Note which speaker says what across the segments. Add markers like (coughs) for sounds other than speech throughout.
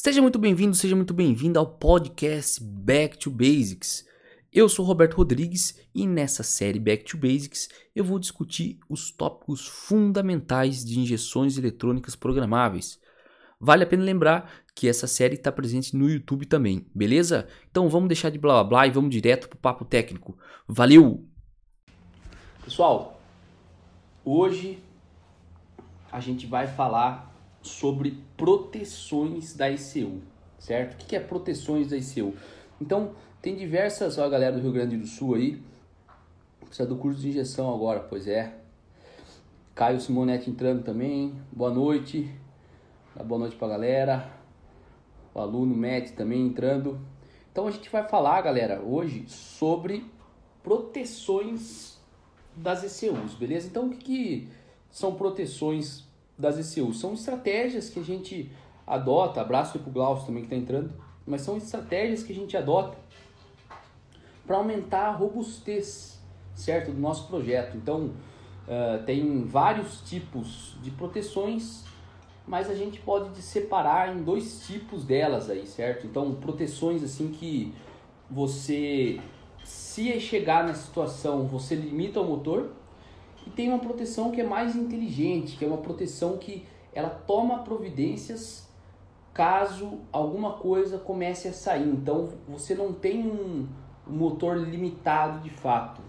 Speaker 1: Seja muito bem-vindo, seja muito bem-vindo ao podcast Back to Basics. Eu sou Roberto Rodrigues e nessa série Back to Basics eu vou discutir os tópicos fundamentais de injeções eletrônicas programáveis. Vale a pena lembrar que essa série está presente no YouTube também, beleza? Então vamos deixar de blá blá blá e vamos direto para o papo técnico. Valeu! Pessoal, hoje a gente vai falar sobre proteções da ICU, certo? O que é proteções da ICU? Então, tem diversas, ó, a galera do Rio Grande do Sul aí, precisa do curso de injeção agora, pois é. Caio Simonetti entrando também, boa noite, boa noite pra galera. O aluno Matt também entrando. Então a gente vai falar, galera, hoje sobre proteções das ECUs, beleza? Então o que, que são proteções das ECUs. São estratégias que a gente adota, abraço para o Glaucio também que está entrando, mas são estratégias que a gente adota para aumentar a robustez, certo, do nosso projeto. Então, uh, tem vários tipos de proteções, mas a gente pode separar em dois tipos delas aí, certo? Então, proteções assim que você, se chegar na situação, você limita o motor, e tem uma proteção que é mais inteligente, que é uma proteção que ela toma providências caso alguma coisa comece a sair. Então você não tem um, motor limitado de fato,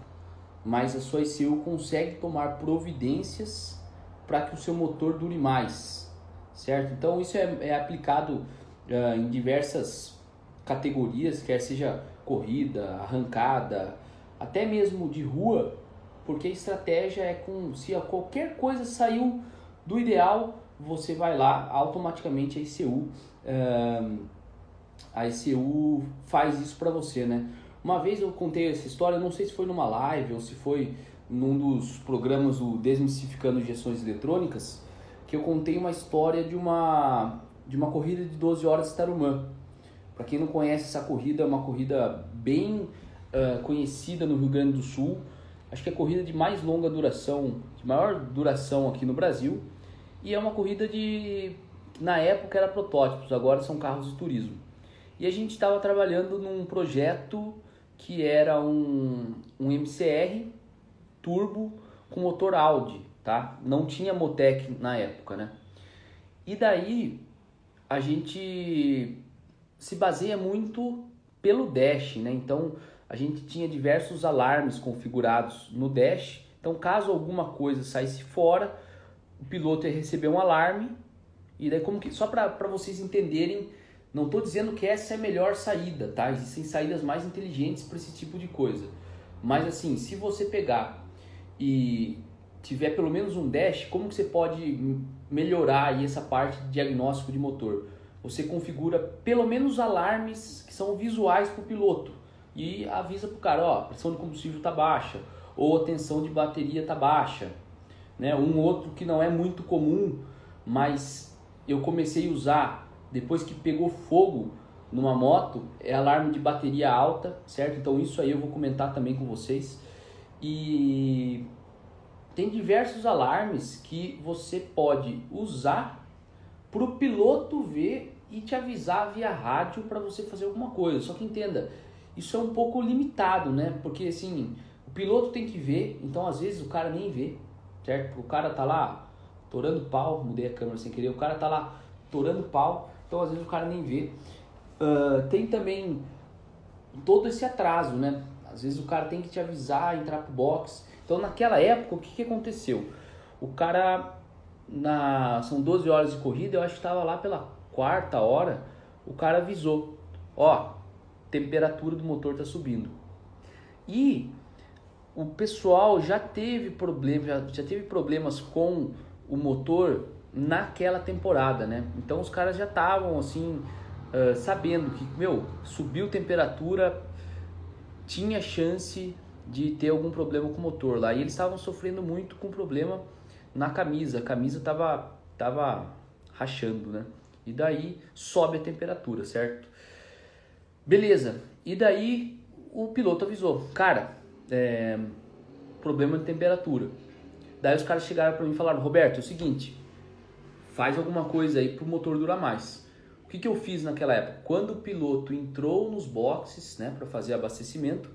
Speaker 1: mas a sua ECU consegue tomar providências para que o seu motor dure mais, certo? Então isso é, é aplicado uh, em diversas categorias, quer seja corrida, arrancada, até mesmo de rua, porque a estratégia é com se qualquer coisa saiu do ideal, você vai lá automaticamente a ICU a ICU faz isso para você, né? Uma vez eu contei essa história, não sei se foi numa live ou se foi num dos programas do Desmistificando Injeções Eletrônicas, que eu contei uma história de uma de uma corrida de 12 horas de Tarumã. Para quem não conhece essa corrida, é uma corrida bem uh, conhecida no Rio Grande do Sul acho que é a corrida de mais longa duração, de maior duração aqui no Brasil. E é uma corrida de. Na época era protótipos, agora são carros de turismo. E a gente estava trabalhando num projeto que era um, um MCR turbo com motor Audi, tá? Não tinha Motec na época, né? E daí a gente se baseia muito pelo dash, né? Então a gente tinha diversos alarmes configurados no dash. Então, caso alguma coisa saísse fora, o piloto ia receber um alarme. E daí, como que só para vocês entenderem, não estou dizendo que essa é a melhor saída, tá? Existem saídas mais inteligentes para esse tipo de coisa. Mas assim, se você pegar e tiver pelo menos um dash, como que você pode melhorar aí essa parte de diagnóstico de motor? Você configura pelo menos alarmes que são visuais para o piloto e avisa pro cara, ó, a pressão de combustível tá baixa ou a tensão de bateria tá baixa, né? Um outro que não é muito comum, mas eu comecei a usar depois que pegou fogo numa moto é alarme de bateria alta, certo? Então isso aí eu vou comentar também com vocês. E tem diversos alarmes que você pode usar para o piloto ver e te avisar via rádio para você fazer alguma coisa. Só que entenda, isso é um pouco limitado, né? Porque assim, o piloto tem que ver, então às vezes o cara nem vê, certo? O cara tá lá torando pau, mudei a câmera sem querer, o cara tá lá torando pau, então às vezes o cara nem vê. Uh, tem também todo esse atraso, né? Às vezes o cara tem que te avisar, entrar pro box. Então naquela época, o que, que aconteceu? O cara, na são 12 horas de corrida, eu acho que estava lá pela quarta hora, o cara avisou, ó, temperatura do motor está subindo. E o pessoal já teve problema, já, já teve problemas com o motor naquela temporada, né? Então os caras já estavam assim uh, sabendo que meu subiu temperatura, tinha chance de ter algum problema com o motor lá. E eles estavam sofrendo muito com problema na camisa. A camisa tava tava rachando, né? E daí sobe a temperatura, certo? Beleza. E daí o piloto avisou, cara, é, problema de temperatura. Daí os caras chegaram para mim e falaram, Roberto, é o seguinte, faz alguma coisa aí pro motor durar mais. O que, que eu fiz naquela época? Quando o piloto entrou nos boxes, né, para fazer abastecimento,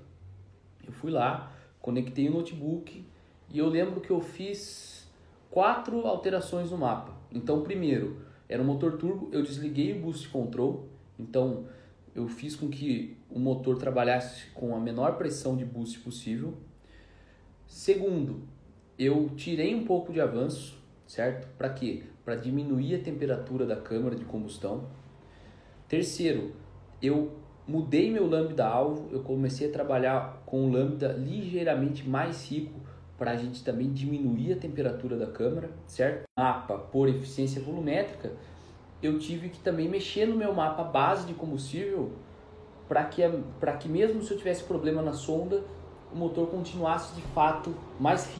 Speaker 1: eu fui lá, conectei o notebook e eu lembro que eu fiz quatro alterações no mapa. Então, primeiro, era um motor turbo, eu desliguei o boost control, então eu fiz com que o motor trabalhasse com a menor pressão de boost possível. Segundo, eu tirei um pouco de avanço, certo? Para quê? Para diminuir a temperatura da câmara de combustão. Terceiro, eu mudei meu lambda alvo, eu comecei a trabalhar com um lambda ligeiramente mais rico para a gente também diminuir a temperatura da câmara, certo? Mapa por eficiência volumétrica, eu tive que também mexer no meu mapa base de combustível para que, para que mesmo se eu tivesse problema na sonda, o motor continuasse de fato mais.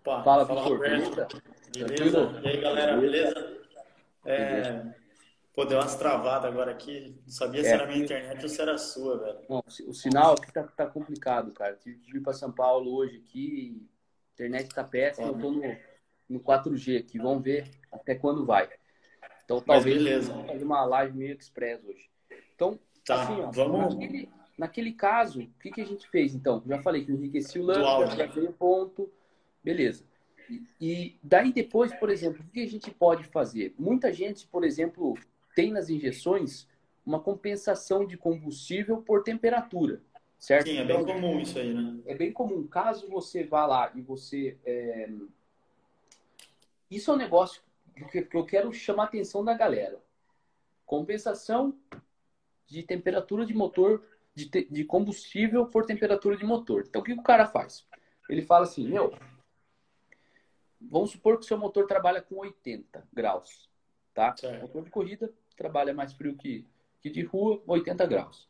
Speaker 2: Opa, fala, fala Roberto. Beleza? E aí, galera, beleza? É, Pô, deu umas travadas agora aqui. Não sabia é, se era minha internet ou se era sua, velho.
Speaker 1: Não, o sinal aqui tá, tá complicado, cara. Tive que ir pra São Paulo hoje aqui. A internet tá péssima. Eu tô no, no 4G aqui. Vamos ver até quando vai. Então talvez fazer uma live meio express hoje. Então, tá, assim, ó, vamos... naquele, naquele caso, o que, que a gente fez então? Já falei que enriqueci o lambda, já veio ponto. Beleza. E, e daí depois, por exemplo, o que a gente pode fazer? Muita gente, por exemplo, tem nas injeções uma compensação de combustível por temperatura, certo?
Speaker 2: Sim, é bem então, comum isso aí, né?
Speaker 1: É bem comum. Caso você vá lá e você... É... Isso é um negócio que eu quero chamar a atenção da galera. Compensação de temperatura de motor, de, te... de combustível por temperatura de motor. Então, o que o cara faz? Ele fala assim, meu, vamos supor que o seu motor trabalha com 80 graus, tá? Certo. Motor de corrida trabalha mais frio que, que de rua, 80 graus.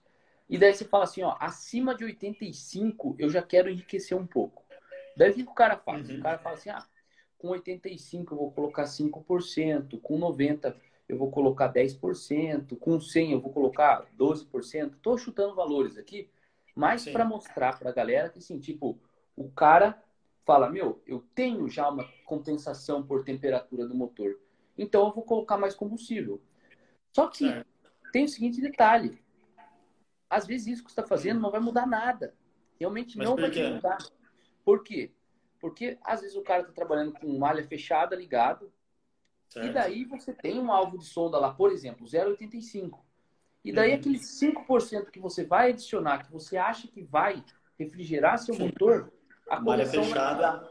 Speaker 1: E daí você fala assim, ó, acima de 85 eu já quero enriquecer um pouco. Daí o que o cara faz? Uhum. O cara fala assim, ah, com 85 eu vou colocar 5%, com 90 eu vou colocar 10%, com 100 eu vou colocar 12%. Tô chutando valores aqui, mas para mostrar para a galera que assim, tipo, o cara fala, meu, eu tenho já uma compensação por temperatura do motor. Então eu vou colocar mais combustível. Só que certo. tem o seguinte detalhe. Às vezes isso que você está fazendo não vai mudar nada. Realmente Mas não vai te mudar. Por quê? Porque às vezes o cara está trabalhando com malha fechada, ligado. Certo. E daí você tem um alvo de sonda lá, por exemplo, 0,85. E daí uhum. aquele 5% que você vai adicionar, que você acha que vai refrigerar seu motor,
Speaker 2: a malha fechada.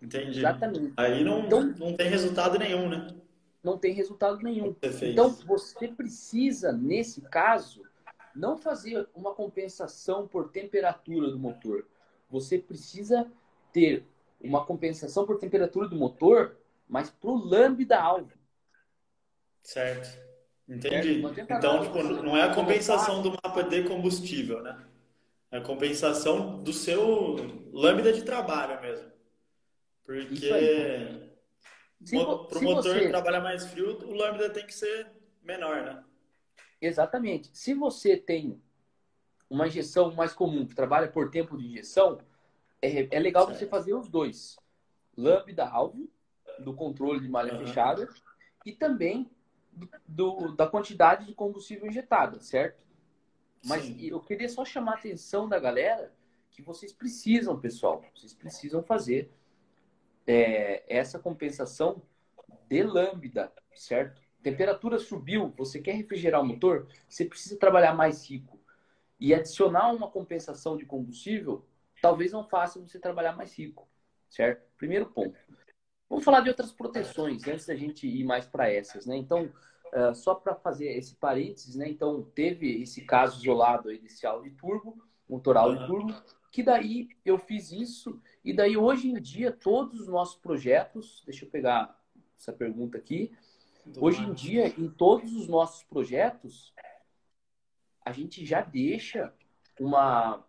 Speaker 2: Entendi. Exatamente. Aí não, então, não tem resultado nenhum, né?
Speaker 1: não tem resultado nenhum. Então, você precisa, nesse caso, não fazer uma compensação por temperatura do motor. Você precisa ter uma compensação por temperatura do motor, mas para o lambda alvo.
Speaker 2: Certo. Entendi. Então, tipo, não é a compensação do mapa de combustível, né? É a compensação do seu lambda de trabalho mesmo. Porque para o motor você... trabalhar mais frio, o lambda tem que ser menor, né?
Speaker 1: Exatamente. Se você tem uma injeção mais comum, que trabalha por tempo de injeção, é, é legal certo. você fazer os dois. Lambda alvo, do controle de malha uhum. fechada, e também do, da quantidade de combustível injetada, certo? Mas Sim. eu queria só chamar a atenção da galera que vocês precisam, pessoal. Vocês precisam fazer é, essa compensação de lambda, certo? Temperatura subiu, você quer refrigerar o motor, você precisa trabalhar mais rico. E adicionar uma compensação de combustível, talvez não faça você trabalhar mais rico, certo? Primeiro ponto. Vamos falar de outras proteções antes da gente ir mais para essas, né? Então, uh, só para fazer esse parênteses, né? Então, teve esse caso isolado aí desse de turbo, motor de turbo, que daí eu fiz isso e daí hoje em dia todos os nossos projetos, deixa eu pegar essa pergunta aqui. Hoje em dia em todos os nossos projetos a gente já deixa uma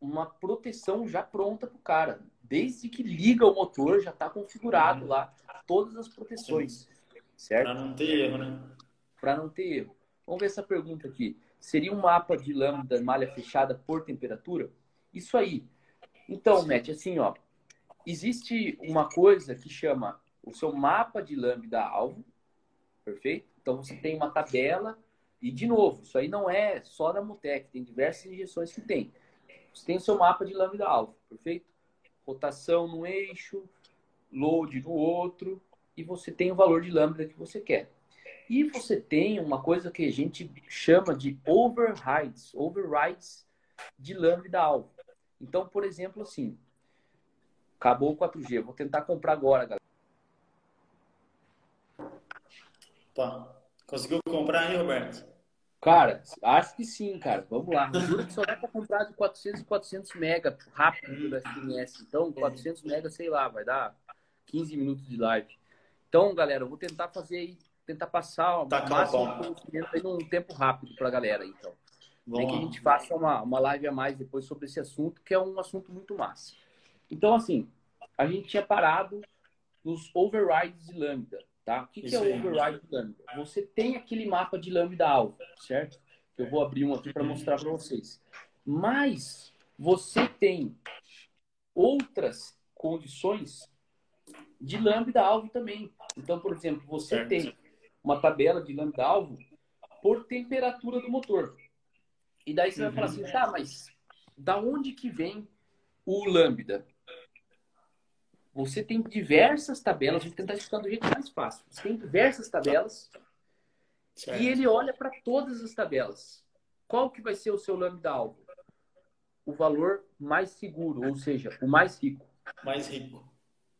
Speaker 1: uma proteção já pronta para o cara. Desde que liga o motor já está configurado uhum. lá todas as proteções, certo?
Speaker 2: Para não ter erro, né?
Speaker 1: Para não ter erro. Vamos ver essa pergunta aqui. Seria um mapa de lambda malha fechada por temperatura? Isso aí. Então, Matt, assim, ó, existe uma coisa que chama o seu mapa de lambda alvo, perfeito? Então você tem uma tabela e de novo, isso aí não é só da Mutec, tem diversas injeções que tem. Você tem o seu mapa de lambda alvo, perfeito? Rotação no eixo, load no outro e você tem o valor de lambda que você quer. E você tem uma coisa que a gente chama de overrides, overrides de lambda alvo. Então, por exemplo, assim, acabou o 4G, vou tentar comprar agora, galera.
Speaker 2: Opa, conseguiu comprar aí, Roberto?
Speaker 1: Cara, acho que sim, cara. Vamos lá. Juro que só dá para comprar de 400 e 400 mega rápido da SMS. Então, 400 mega, sei lá, vai dar 15 minutos de live. Então, galera, eu vou tentar fazer aí tentar passar o
Speaker 2: tá
Speaker 1: máximo de conhecimento aí num tempo rápido para a galera. Então, Vem que a gente faça uma, uma live a mais depois sobre esse assunto, que é um assunto muito massa. Então, assim, a gente tinha parado nos overrides de Lambda, tá? O que, que é o override de Lambda? Você tem aquele mapa de Lambda alvo, certo? Eu vou abrir um aqui para mostrar para vocês. Mas você tem outras condições de lambda alvo também. Então, por exemplo, você certo. tem uma tabela de lambda alvo por temperatura do motor. E daí você uhum. vai falar assim, tá, mas da onde que vem o lambda? Você tem diversas tabelas, vou tentar explicar do jeito mais fácil. Você tem diversas tabelas certo. e ele olha para todas as tabelas. Qual que vai ser o seu lambda alvo? O valor mais seguro, ou seja, o mais rico.
Speaker 2: Mais rico.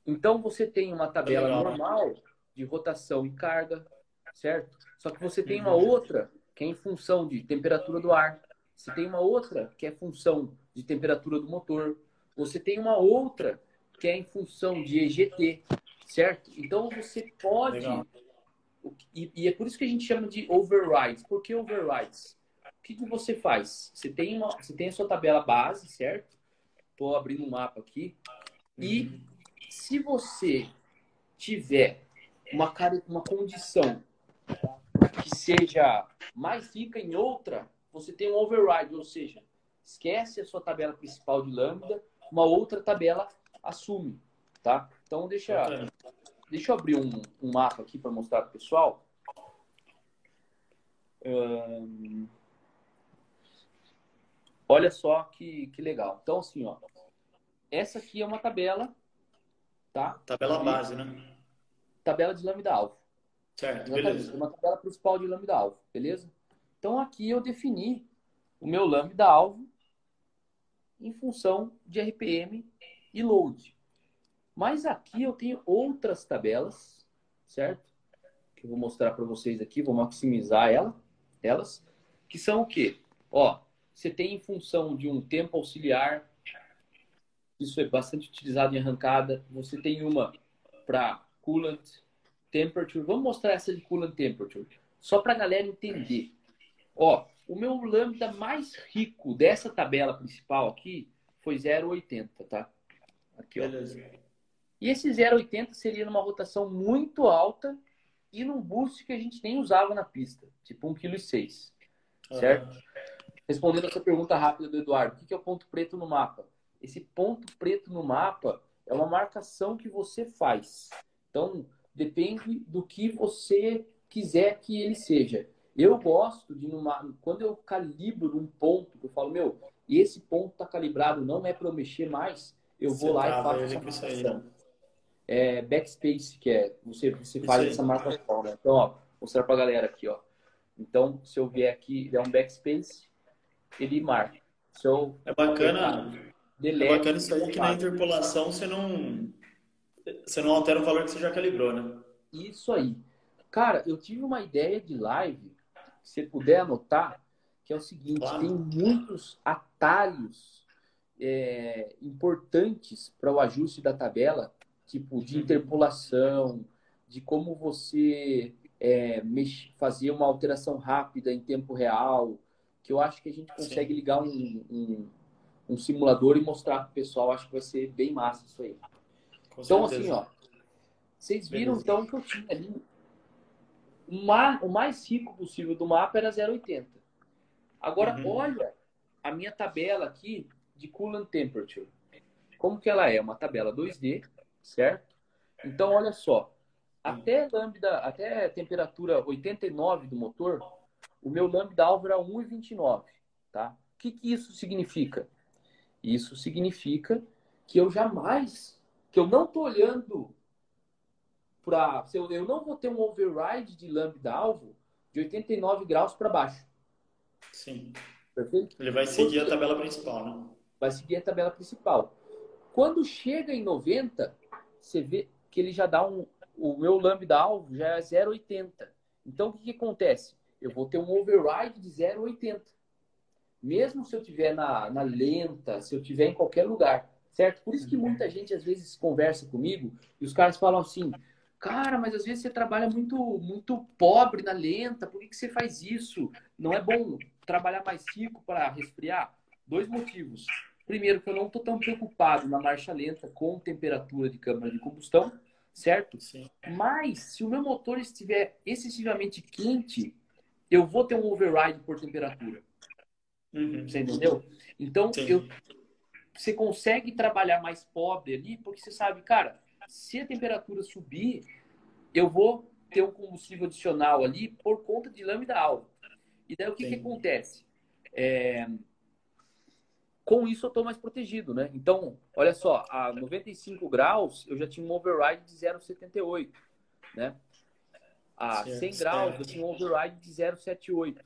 Speaker 1: Então você tem uma tabela Legal, normal de rotação e carga, certo? Só que você tem uma outra que é em função de temperatura do ar. Você tem uma outra que é função de temperatura do motor. Você tem uma outra que é em função de EGT, certo? Então você pode. E, e, é por isso que a gente chama de overrides. Por que overrides? O que, que você faz? Você tem, uma, você tem a sua tabela base, certo? Estou abrindo um mapa aqui. E uhum. se você tiver uma, uma condição que seja mais rica em outra, você tem um override, ou seja, esquece a sua tabela principal de lambda, uma outra tabela assume, tá? Então deixa, deixa eu abrir um, um mapa aqui para mostrar para o pessoal. olha só que, que legal. Então assim, ó, essa aqui é uma tabela, tá?
Speaker 2: Tabela base, né?
Speaker 1: tabela de lambda alvo.
Speaker 2: Certo, beleza.
Speaker 1: Uma tabela principal de lambda alvo, beleza? Então aqui eu defini o meu lambda alvo em função de RPM e load. Mas aqui eu tenho outras tabelas, certo? Que eu vou mostrar para vocês aqui, vou maximizar ela, elas, que são o quê? Ó, você tem em função de um tempo auxiliar, isso é bastante utilizado em arrancada. Você tem uma para coolant temperature. Vamos mostrar essa de coolant temperature, só para a galera entender. Ó, o meu lambda mais rico dessa tabela principal aqui foi 0,80, tá? Aqui, ó. Beleza. E esse 0,80 seria numa rotação muito alta e num boost que a gente nem usava na pista, tipo 1,6 kg, certo? Uhum. Respondendo essa pergunta rápida do Eduardo, o que é o ponto preto no mapa? Esse ponto preto no mapa é uma marcação que você faz. Então, depende do que você quiser que ele seja. Eu gosto de, numa, quando eu calibro um ponto, que eu falo, meu, esse ponto está calibrado, não é para eu mexer mais, eu vou lá e faço essa marcação. É backspace, que é, você, você faz essa marcação, né? Então, ó, vou mostrar para a galera aqui, ó. Então, se eu vier aqui, der um backspace, ele marca. Se eu
Speaker 2: é bacana, delete, é bacana isso aí que na interpolação você não você não altera o valor que você já calibrou, né?
Speaker 1: Isso aí. Cara, eu tive uma ideia de live, se você puder anotar, que é o seguinte: claro. tem muitos atalhos é, importantes para o ajuste da tabela, tipo de uhum. interpolação, de como você é, fazer uma alteração rápida em tempo real, que eu acho que a gente consegue Sim. ligar um, um, um simulador e mostrar para o pessoal. Acho que vai ser bem massa isso aí. Com então, certeza. assim, ó, vocês viram Beleza. então que eu tinha ali o, mar, o mais rico possível do mapa era 0,80. Agora, uhum. olha a minha tabela aqui de coolant temperature. Como que ela é? Uma tabela 2D, certo? Então, olha só. até lambda, até temperatura 89 do motor, o meu lambda alvo era 1,29, tá? O que, que isso significa? Isso significa que eu jamais, que eu não estou olhando para, eu, eu não vou ter um override de lambda alvo de 89 graus para baixo.
Speaker 2: Sim. Perfeito? Ele vai seguir a tabela principal, né?
Speaker 1: Vai seguir a tabela principal. Quando chega em 90, você vê que ele já dá um, o meu lambda alvo já é 0,80. Então, o que, que acontece? Eu vou ter um override de 0,80. Mesmo se eu tiver na, na lenta, se eu tiver em qualquer lugar, certo? Por isso que muita gente às vezes conversa comigo e os caras falam assim: Cara, mas às vezes você trabalha muito muito pobre na lenta, por que, que você faz isso? Não é bom trabalhar mais rico para resfriar? Dois motivos. Primeiro, que eu não estou tão preocupado na marcha lenta com temperatura de câmara de combustão certo? Sim. Mas se o meu motor estiver excessivamente quente, eu vou ter um override por temperatura. Uhum. Você entendeu? Então, eu, você consegue trabalhar mais pobre ali, porque você sabe, cara, se a temperatura subir, eu vou ter um combustível adicional ali por conta de lambda alta. E daí o que, que acontece? É, com isso eu estou mais protegido, né? Então, olha só, a 95 graus eu já tinha um override de 0,78, né? A 100 graus eu tinha um override de 0,78.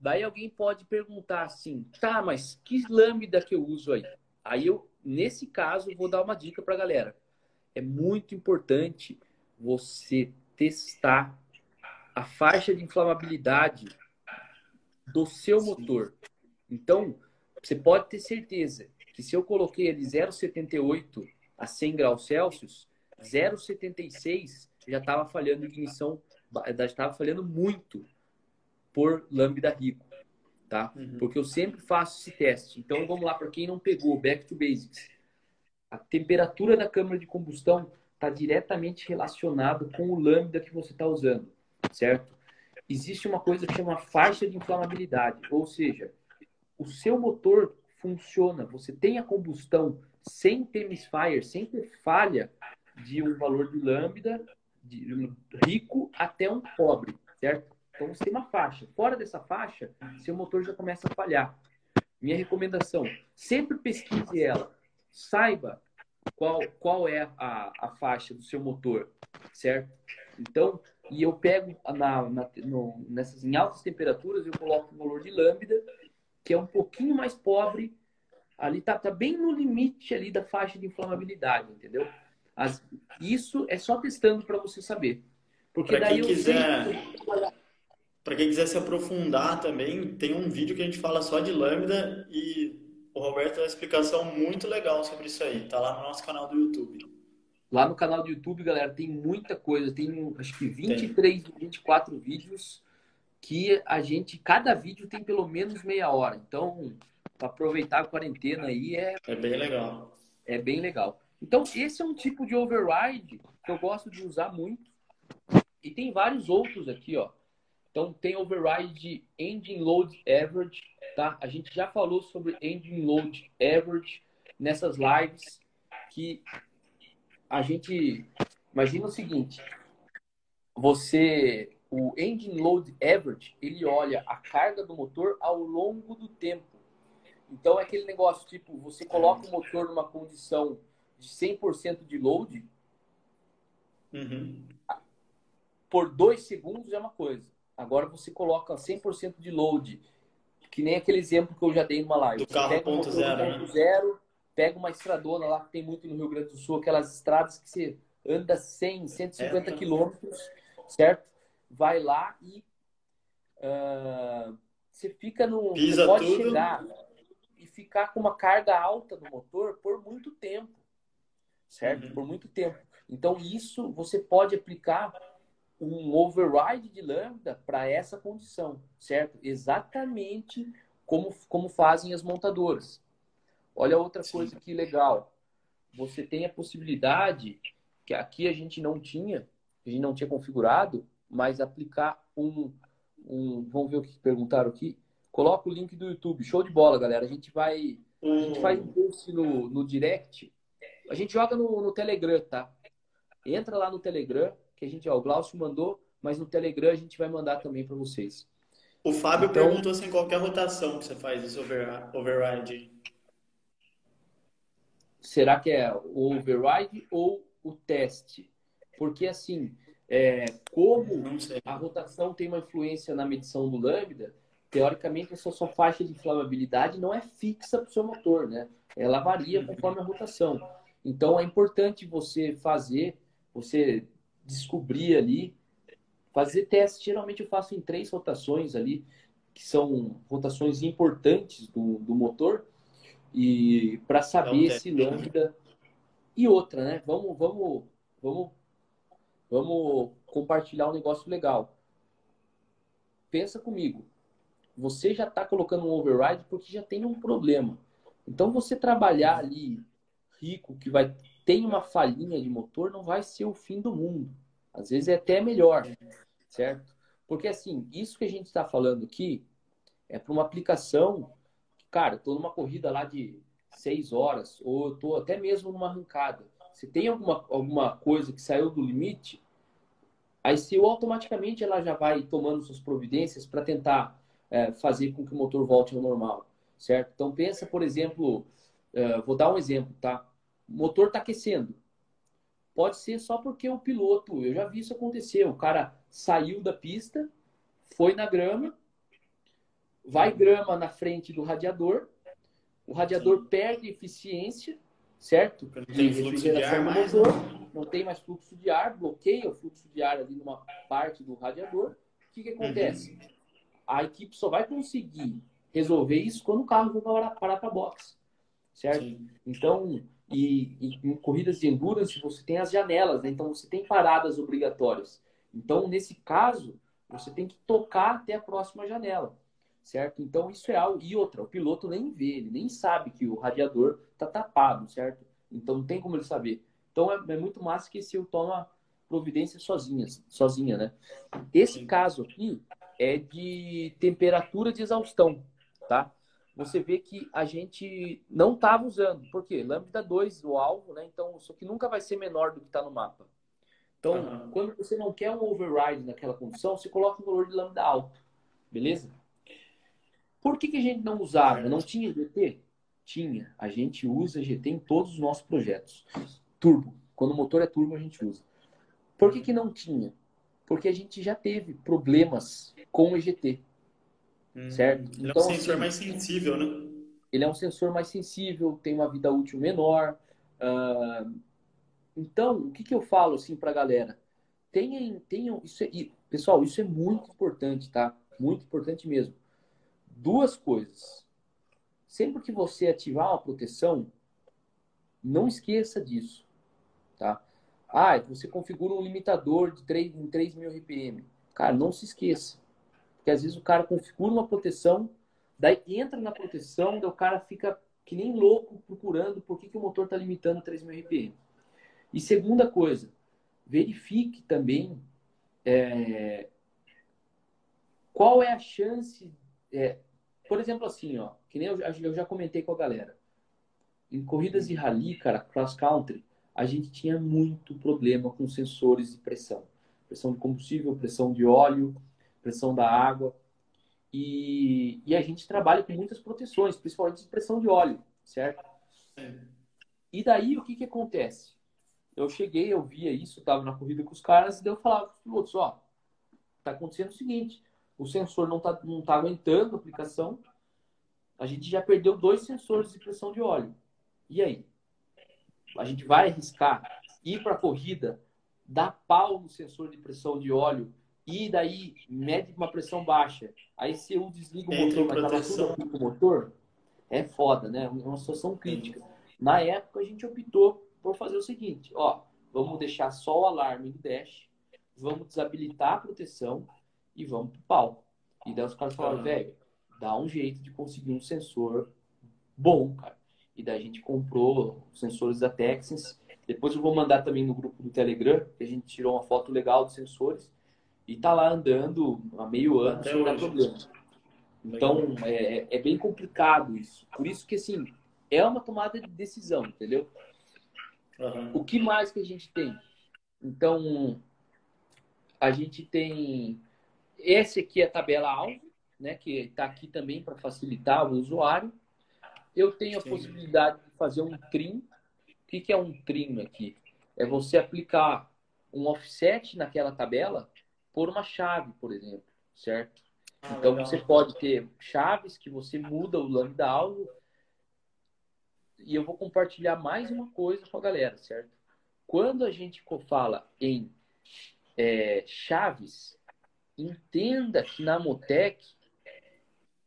Speaker 1: Daí alguém pode perguntar assim, tá, mas que lambda que eu uso aí? Aí eu, nesse caso, vou dar uma dica para a galera. É muito importante você testar a faixa de inflamabilidade do seu motor. Então, você pode ter certeza que se eu coloquei ele 0,78 a 100 graus Celsius, 0,76 já estava falhando ignição, já estava falhando muito por lambda rico, tá? Uhum. Porque eu sempre faço esse teste. Então vamos lá para quem não pegou, back to basics. A temperatura da câmara de combustão está diretamente relacionada com o lambda que você está usando, certo? Existe uma coisa que chama faixa de inflamabilidade, ou seja, o seu motor funciona, você tem a combustão sem ter misfire, sem ter falha de um valor de lambda de um rico até um pobre, certo? Então você tem uma faixa. Fora dessa faixa, seu motor já começa a falhar. Minha recomendação: sempre pesquise ela. Saiba qual, qual é a, a faixa do seu motor, certo? Então, e eu pego na, na no, nessas em altas temperaturas, eu coloco o valor de lambda que é um pouquinho mais pobre, ali tá, tá bem no limite ali da faixa de inflamabilidade, entendeu? As, isso é só testando para você saber. Porque pra daí quem quiser,
Speaker 2: sei... para quem quiser se aprofundar também, tem um vídeo que a gente fala só de lambda e o Roberto tem uma explicação muito legal sobre isso aí. Tá lá no nosso canal do YouTube.
Speaker 1: Lá no canal do YouTube, galera, tem muita coisa. Tem acho que 23, tem. 24 vídeos que a gente, cada vídeo tem pelo menos meia hora. Então, para aproveitar a quarentena aí é.
Speaker 2: É bem legal.
Speaker 1: É bem legal. Então, esse é um tipo de override que eu gosto de usar muito. E tem vários outros aqui, ó. Então, tem override de Engine Load Average, tá? A gente já falou sobre Engine Load Average nessas lives que a gente imagina o seguinte, você o Engine Load Average, ele olha a carga do motor ao longo do tempo. Então é aquele negócio, tipo, você coloca o motor numa condição de 100% de load, uhum. por dois segundos é uma coisa. Agora você coloca 100% de load, que nem aquele exemplo que eu já dei numa live.
Speaker 2: Do carro pega ponto zero,
Speaker 1: ponto zero, pega uma estradona lá que tem muito no Rio Grande do Sul, aquelas estradas que você anda 100, 150 é, quilômetros, certo? Vai lá e uh, você fica no.
Speaker 2: Pisa
Speaker 1: você pode
Speaker 2: tudo.
Speaker 1: chegar e ficar com uma carga alta no motor por muito tempo. Certo? Uhum. Por muito tempo. Então, isso você pode aplicar um override de lambda para essa condição, certo? Exatamente como, como fazem as montadoras. Olha outra Sim. coisa que legal. Você tem a possibilidade, que aqui a gente não tinha, a gente não tinha configurado, mas aplicar um, um. Vamos ver o que perguntaram aqui. Coloca o link do YouTube. Show de bola, galera. A gente vai. A gente faz um post no, no direct. A gente joga no, no Telegram, tá? Entra lá no Telegram, que a gente, ó, o Glaucio mandou, mas no Telegram a gente vai mandar também para vocês.
Speaker 2: O Fábio então, perguntou se em qualquer rotação que você faz esse over, override.
Speaker 1: Será que é o override ou o teste? Porque assim, é, como a rotação tem uma influência na medição do lambda, teoricamente essa sua faixa de inflamabilidade não é fixa para o seu motor, né? Ela varia conforme a rotação. Então é importante você fazer, você descobrir ali Fazer teste, geralmente eu faço em três rotações ali, que são rotações importantes do, do motor, e para saber se lambda. E outra, né? Vamos, vamos, vamos, vamos compartilhar um negócio legal. Pensa comigo. Você já está colocando um override porque já tem um problema. Então você trabalhar ali rico, que vai tem uma falhinha de motor, não vai ser o fim do mundo. Às vezes é até melhor certo? Porque, assim, isso que a gente está falando aqui é para uma aplicação. Cara, estou numa corrida lá de seis horas, ou estou até mesmo numa arrancada. Se tem alguma, alguma coisa que saiu do limite, aí se automaticamente ela já vai tomando suas providências para tentar é, fazer com que o motor volte ao normal, certo? Então pensa, por exemplo, é, vou dar um exemplo, tá? O motor está aquecendo. Pode ser só porque o piloto, eu já vi isso acontecer, o cara saiu da pista, foi na grama, vai grama na frente do radiador, o radiador Sim. perde eficiência, certo?
Speaker 2: Não tem fluxo de ar mais, motor,
Speaker 1: não tem mais fluxo de ar, bloqueia o fluxo de ar ali numa parte do radiador. O que, que acontece? Uhum. A equipe só vai conseguir resolver isso quando o carro for parar para a box, certo? Sim. Então, e, e, em corridas de endurance você tem as janelas, né? então você tem paradas obrigatórias. Então, nesse caso, você tem que tocar até a próxima janela, certo? Então, isso é algo. E outra, o piloto nem vê, ele nem sabe que o radiador está tapado, certo? Então, não tem como ele saber. Então, é, é muito massa que esse eu toma providência sozinha, sozinha, né? Esse caso aqui é de temperatura de exaustão, tá? Você vê que a gente não estava usando. Por quê? Lambda 2, o alvo, né? Então, isso aqui nunca vai ser menor do que está no mapa. Então, uhum. quando você não quer um override naquela condição, você coloca um valor de lambda alto. Beleza? Por que, que a gente não usava? Não tinha GT? Tinha. A gente usa GT em todos os nossos projetos. Turbo. Quando o motor é turbo, a gente usa. Por que, que não tinha? Porque a gente já teve problemas com o EGT. Hum, certo?
Speaker 2: Ele então, é um então, sensor assim, mais sensível, né?
Speaker 1: Ele é um sensor mais sensível, tem uma vida útil menor. Uh, então, o que, que eu falo assim para a galera? Tenham, tenham isso é, pessoal, isso é muito importante, tá? Muito importante mesmo. Duas coisas. Sempre que você ativar uma proteção, não esqueça disso, tá? Ah, você configura um limitador de 3, em 3.000 RPM. Cara, não se esqueça. Porque às vezes o cara configura uma proteção, daí entra na proteção, daí o cara fica que nem louco procurando por que, que o motor está limitando 3.000 RPM. E segunda coisa, verifique também é, qual é a chance. É, por exemplo, assim, ó, que nem eu, eu já comentei com a galera. Em corridas de rally, cara, cross country, a gente tinha muito problema com sensores de pressão. Pressão de combustível, pressão de óleo, pressão da água. E, e a gente trabalha com muitas proteções, principalmente de pressão de óleo, certo? E daí o que, que acontece? eu cheguei, eu via isso, estava na corrida com os caras, e daí eu falava com os pilotos, ó, tá acontecendo o seguinte, o sensor não tá, não tá aguentando a aplicação, a gente já perdeu dois sensores de pressão de óleo. E aí? A gente vai arriscar ir para a corrida, dar pau no sensor de pressão de óleo e daí mede uma pressão baixa. Aí se eu desligo o motor, mas tava tudo com o motor, é foda, né? É uma situação crítica. Na época a gente optou por fazer o seguinte, ó, vamos deixar só o alarme no dash, vamos desabilitar a proteção e vamos pro pau. E daí os caras falaram, velho, dá um jeito de conseguir um sensor bom, cara. E daí a gente comprou os sensores da Texas. Depois eu vou mandar também no grupo do Telegram, que a gente tirou uma foto legal dos sensores. E tá lá andando há meio ano sem dar problema. Então, é, é, é bem complicado isso. Por isso que, assim, é uma tomada de decisão, entendeu? Uhum. O que mais que a gente tem? Então, a gente tem esse aqui é a tabela alvo, né, que está aqui também para facilitar o usuário. Eu tenho a Sim. possibilidade de fazer um trim. O que, que é um trim aqui? É você aplicar um offset naquela tabela por uma chave, por exemplo, certo? Ah, então legal. você pode ter chaves que você muda o lambda alvo. E eu vou compartilhar mais uma coisa com a galera, certo? Quando a gente fala em é, chaves, entenda que na Motec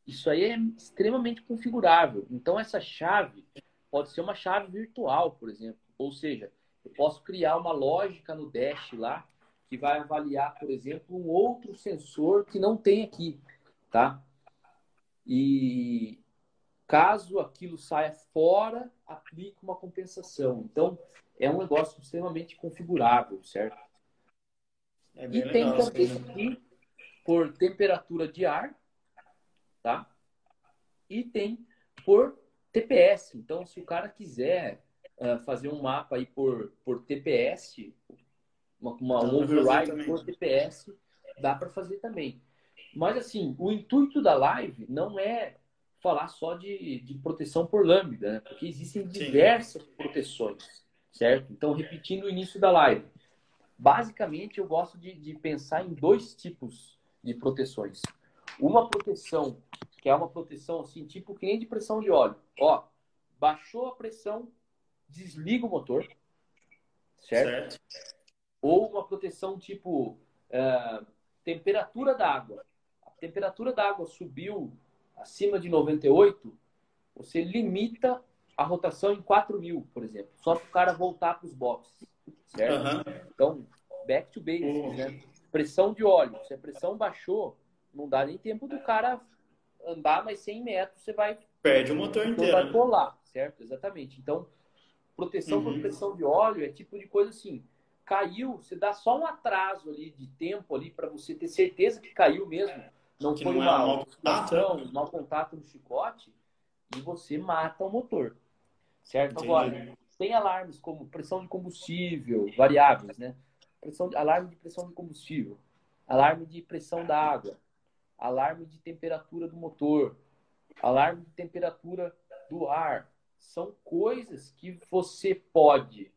Speaker 1: isso aí é extremamente configurável. Então essa chave pode ser uma chave virtual, por exemplo. Ou seja, eu posso criar uma lógica no Dash lá que vai avaliar, por exemplo, um outro sensor que não tem aqui, tá? E caso aquilo saia fora, aplica uma compensação. Então, é um negócio extremamente configurável, certo? É e legal, tem também aqui por temperatura de ar, tá? E tem por TPS. Então, se o cara quiser uh, fazer um mapa aí por, por TPS, uma, uma um override por TPS, dá para fazer também. Mas, assim, o intuito da live não é falar só de, de proteção por lambda, né? porque existem diversas Sim. proteções, certo? Então, repetindo o início da live. Basicamente, eu gosto de, de pensar em dois tipos de proteções. Uma proteção, que é uma proteção assim, tipo que nem de pressão de óleo. Ó, baixou a pressão, desliga o motor, certo? certo. Ou uma proteção tipo uh, temperatura da água. A temperatura da água subiu acima de 98, você limita a rotação em 4 mil, por exemplo, só para o cara voltar para os boxes, certo? Uhum. Então, back to basics, uhum. né? Pressão de óleo. Se a pressão baixou, não dá nem tempo do cara andar mais 100 metros, você vai...
Speaker 2: Perde o motor inteiro.
Speaker 1: Vai colar, certo? Exatamente. Então, Proteção uhum. por pressão de óleo é tipo de coisa assim. Caiu, você dá só um atraso ali de tempo ali para você ter certeza que caiu mesmo. Não que foi não uma ocupação, um mau contato no chicote e você mata o motor. Certo? Entendi. Agora, tem alarmes como pressão de combustível, variáveis, né? Pressão, alarme de pressão de combustível, alarme de pressão da água, alarme de temperatura do motor, alarme de temperatura do ar, são coisas que você pode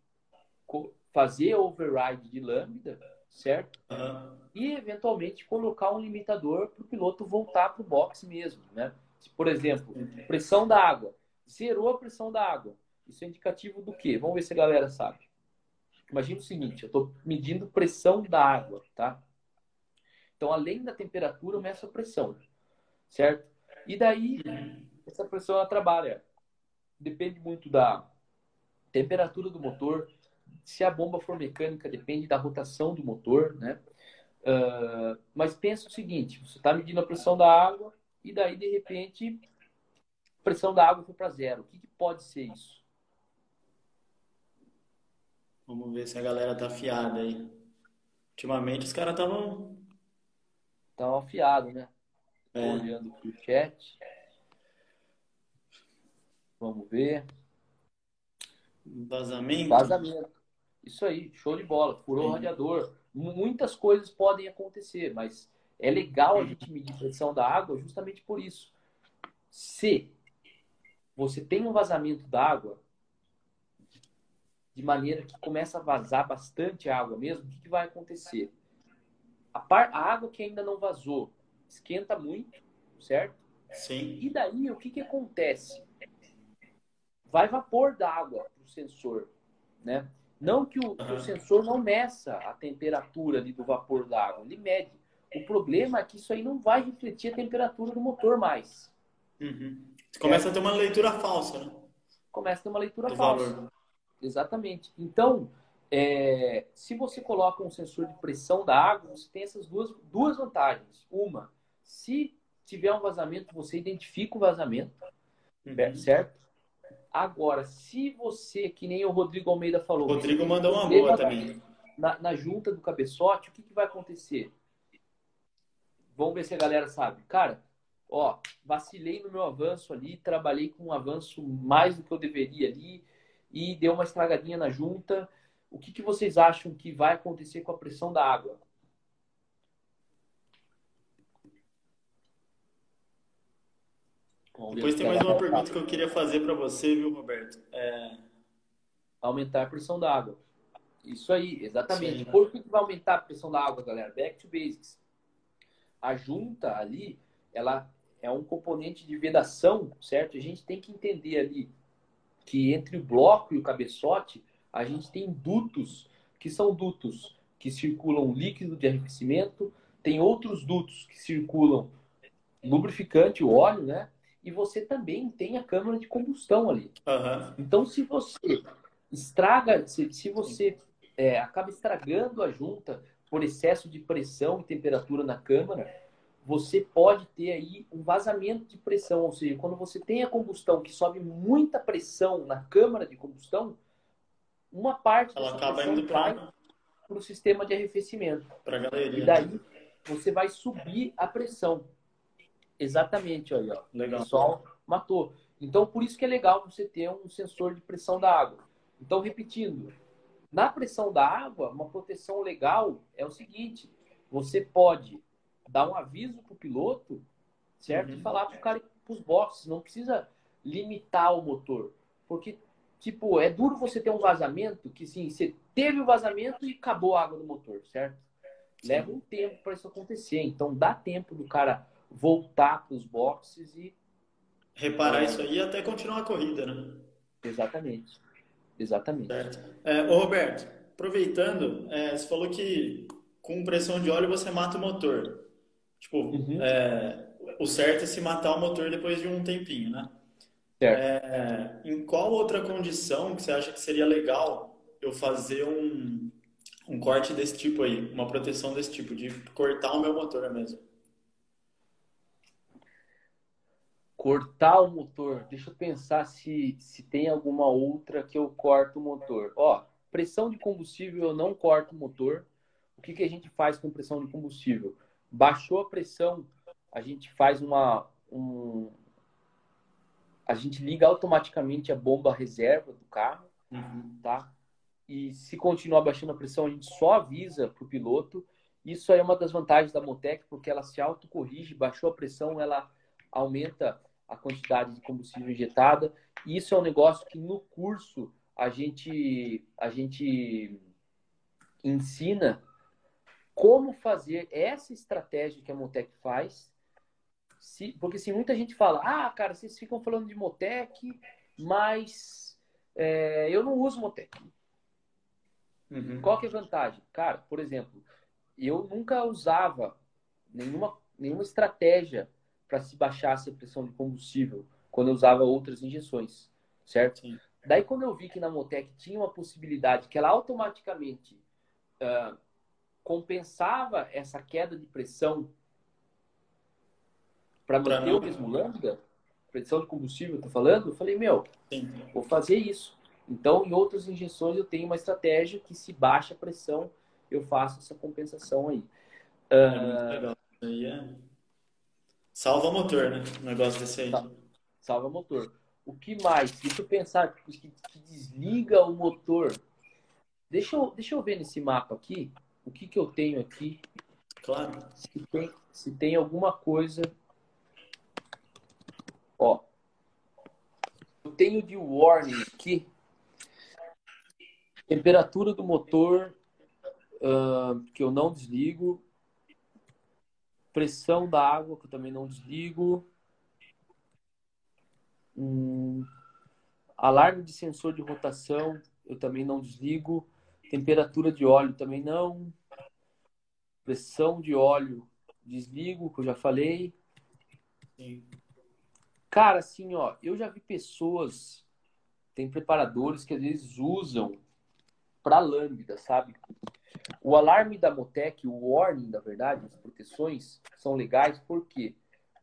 Speaker 1: fazer override de lambda, certo? Uhum. E eventualmente colocar um limitador para o piloto voltar para o box mesmo, né? Por exemplo, pressão da água. Zerou a pressão da água. Isso é indicativo do quê? Vamos ver se a galera sabe. Imagina o seguinte, eu estou medindo pressão da água, tá? Então, além da temperatura, eu meço a pressão, certo? E daí, essa pressão ela trabalha depende muito da temperatura do motor. Se a bomba for mecânica, depende da rotação do motor, né? Uh, mas pensa o seguinte: você está medindo a pressão da água e daí de repente a pressão da água foi para zero. O que, que, pode ser isso?
Speaker 2: Vamos ver se a galera tá afiada aí. Ultimamente os caras estavam.
Speaker 1: Estavam afiados, né? É. Olhando pro chat. Vamos ver.
Speaker 2: Vazamento?
Speaker 1: Vazamento. Isso aí, show de bola. Furou o radiador. Muitas coisas podem acontecer, mas é legal a gente medir pressão da água justamente por isso. Se você tem um vazamento d'água, de maneira que começa a vazar bastante água mesmo, o que, que vai acontecer? A, par, a água que ainda não vazou esquenta muito, certo?
Speaker 2: Sim.
Speaker 1: E daí, o que, que acontece? vai vapor d'água para o sensor, né? Não que o, uhum. que o, sensor não meça a temperatura ali do vapor d'água, ele mede. O problema é que isso aí não vai refletir a temperatura do motor mais.
Speaker 2: Uhum. Começa a ter uma leitura falsa, né?
Speaker 1: Começa a ter uma leitura do falsa. Valor. Exatamente. Então, é, se você coloca um sensor de pressão da água, você tem essas duas, duas vantagens. Uma, se tiver um vazamento, você identifica o vazamento, uhum. certo? Agora, se você, que nem o Rodrigo Almeida falou.
Speaker 2: O Rodrigo mandou uma boa também.
Speaker 1: Na, na, junta do cabeçote, o que, que vai acontecer? Vamos ver se a galera sabe. Cara, ó, vacilei no meu avanço ali, trabalhei com um avanço mais do que eu deveria ali e deu uma estragadinha na junta. O que, que vocês acham que vai acontecer com a pressão da água?
Speaker 2: Depois tem mais uma pergunta que eu queria fazer para você, viu, Roberto? É...
Speaker 1: Aumentar a pressão da água. Isso aí, exatamente. Sim. Por que vai aumentar a pressão da água, galera? Back to basics. A junta ali, ela é um componente de vedação, certo? A gente tem que entender ali que entre o bloco e o cabeçote, a gente tem dutos, que são dutos que circulam líquido de arrefecimento, tem outros dutos que circulam lubrificante, o óleo, né? E você também tem a câmara de combustão ali.
Speaker 2: Uhum.
Speaker 1: Então, se você estraga, se, se você é, acaba estragando a junta por excesso de pressão e temperatura na câmara, você pode ter aí um vazamento de pressão, ou seja, quando você tem a combustão que sobe muita pressão na câmara de combustão, uma parte
Speaker 2: Ela acaba indo para
Speaker 1: o sistema de arrefecimento.
Speaker 2: Para galeria.
Speaker 1: E daí você vai subir a pressão. Exatamente, aí, ó.
Speaker 2: Legal.
Speaker 1: O pessoal matou. Então, por isso que é legal você ter um sensor de pressão da água. Então, repetindo, na pressão da água, uma proteção legal é o seguinte: você pode dar um aviso para o piloto, certo? Uhum. E falar para cara para os boxes, não precisa limitar o motor. Porque, tipo, é duro você ter um vazamento que, sim, você teve o vazamento e acabou a água do motor, certo? Sim. Leva um tempo para isso acontecer. Então, dá tempo do cara voltar para os boxes e.
Speaker 2: Reparar é... isso aí e até continuar a corrida, né?
Speaker 1: Exatamente. Exatamente.
Speaker 2: Certo. É, ô Roberto, aproveitando, é, você falou que com pressão de óleo você mata o motor. Tipo, uhum. é, o certo é se matar o motor depois de um tempinho, né? É, em qual outra condição que você acha que seria legal eu fazer um, um corte desse tipo aí, uma proteção desse tipo, de cortar o meu motor mesmo?
Speaker 1: Cortar o motor. Deixa eu pensar se, se tem alguma outra que eu corto o motor. Ó, pressão de combustível eu não corto o motor. O que, que a gente faz com pressão de combustível? Baixou a pressão, a gente faz uma. Um... A gente liga automaticamente a bomba reserva do carro,
Speaker 2: uhum.
Speaker 1: tá? E se continuar baixando a pressão, a gente só avisa para o piloto. Isso aí é uma das vantagens da Motec, porque ela se autocorrige, baixou a pressão, ela aumenta a quantidade de combustível injetada. E isso é um negócio que no curso a gente, a gente ensina como fazer essa estratégia que a Motec faz. Se, porque se assim, muita gente fala, ah, cara, vocês ficam falando de Motec, mas é, eu não uso Motec.
Speaker 2: Uhum.
Speaker 1: Qual que é a vantagem? Cara, por exemplo, eu nunca usava nenhuma, nenhuma estratégia para se baixasse a pressão de combustível quando eu usava outras injeções, certo?
Speaker 2: Sim.
Speaker 1: Daí quando eu vi que na Motec tinha uma possibilidade que ela automaticamente uh, compensava essa queda de pressão para manter o mesmo lambda, pressão de combustível, eu tô falando, eu falei, meu,
Speaker 2: Sim.
Speaker 1: vou fazer isso. Então, em outras injeções, eu tenho uma estratégia que se baixa a pressão, eu faço essa compensação aí.
Speaker 2: É muito legal. Aí é Salva motor, né? O negócio desse aí.
Speaker 1: Salva motor. O que mais? Deixa eu pensar que, que desliga o motor. Deixa eu, deixa eu ver nesse mapa aqui o que, que eu tenho aqui.
Speaker 2: Claro.
Speaker 1: Se tem, se tem alguma coisa. Ó. Eu tenho de warning aqui. Temperatura do motor uh, que eu não desligo pressão da água, que eu também não desligo. Hum, alarme de sensor de rotação, eu também não desligo. Temperatura de óleo também não. Pressão de óleo, desligo, que eu já falei.
Speaker 2: Sim.
Speaker 1: Cara, assim, ó, eu já vi pessoas, tem preparadores que às vezes usam para lambda, sabe? O alarme da Motec, o warning, na verdade, as proteções são legais, por quê?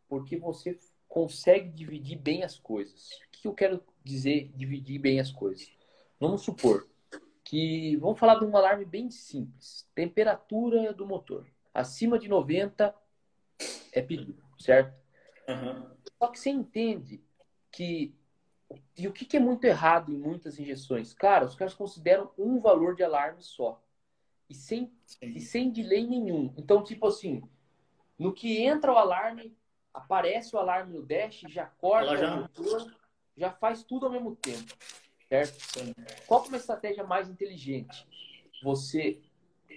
Speaker 1: Porque você consegue dividir bem as coisas. O que eu quero dizer dividir bem as coisas? Vamos supor que vamos falar de um alarme bem simples. Temperatura do motor. Acima de 90 é pedido, certo?
Speaker 2: Uhum.
Speaker 1: Só que você entende que e o que é muito errado em muitas injeções? Cara, os caras consideram um valor de alarme só e sem, e sem delay nenhum. Então, tipo assim, no que entra o alarme, aparece o alarme no dash, já corta já... motor, já faz tudo ao mesmo tempo, certo? Sim. Qual é uma estratégia mais inteligente? Você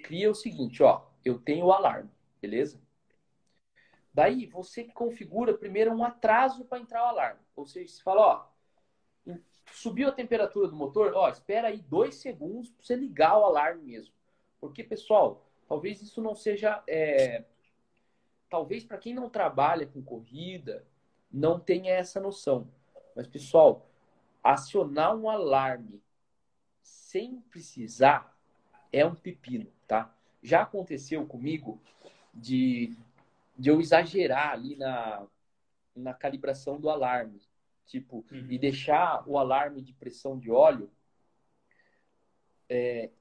Speaker 1: cria o seguinte, ó, eu tenho o alarme, beleza? Daí você configura primeiro um atraso para entrar o alarme. Ou seja, você fala, ó, subiu a temperatura do motor, ó, espera aí dois segundos para você ligar o alarme mesmo. Porque, pessoal, talvez isso não seja. É... Talvez para quem não trabalha com corrida, não tenha essa noção. Mas, pessoal, acionar um alarme sem precisar é um pepino, tá? Já aconteceu comigo de, de eu exagerar ali na, na calibração do alarme. Tipo, uhum. e deixar o alarme de pressão de óleo é,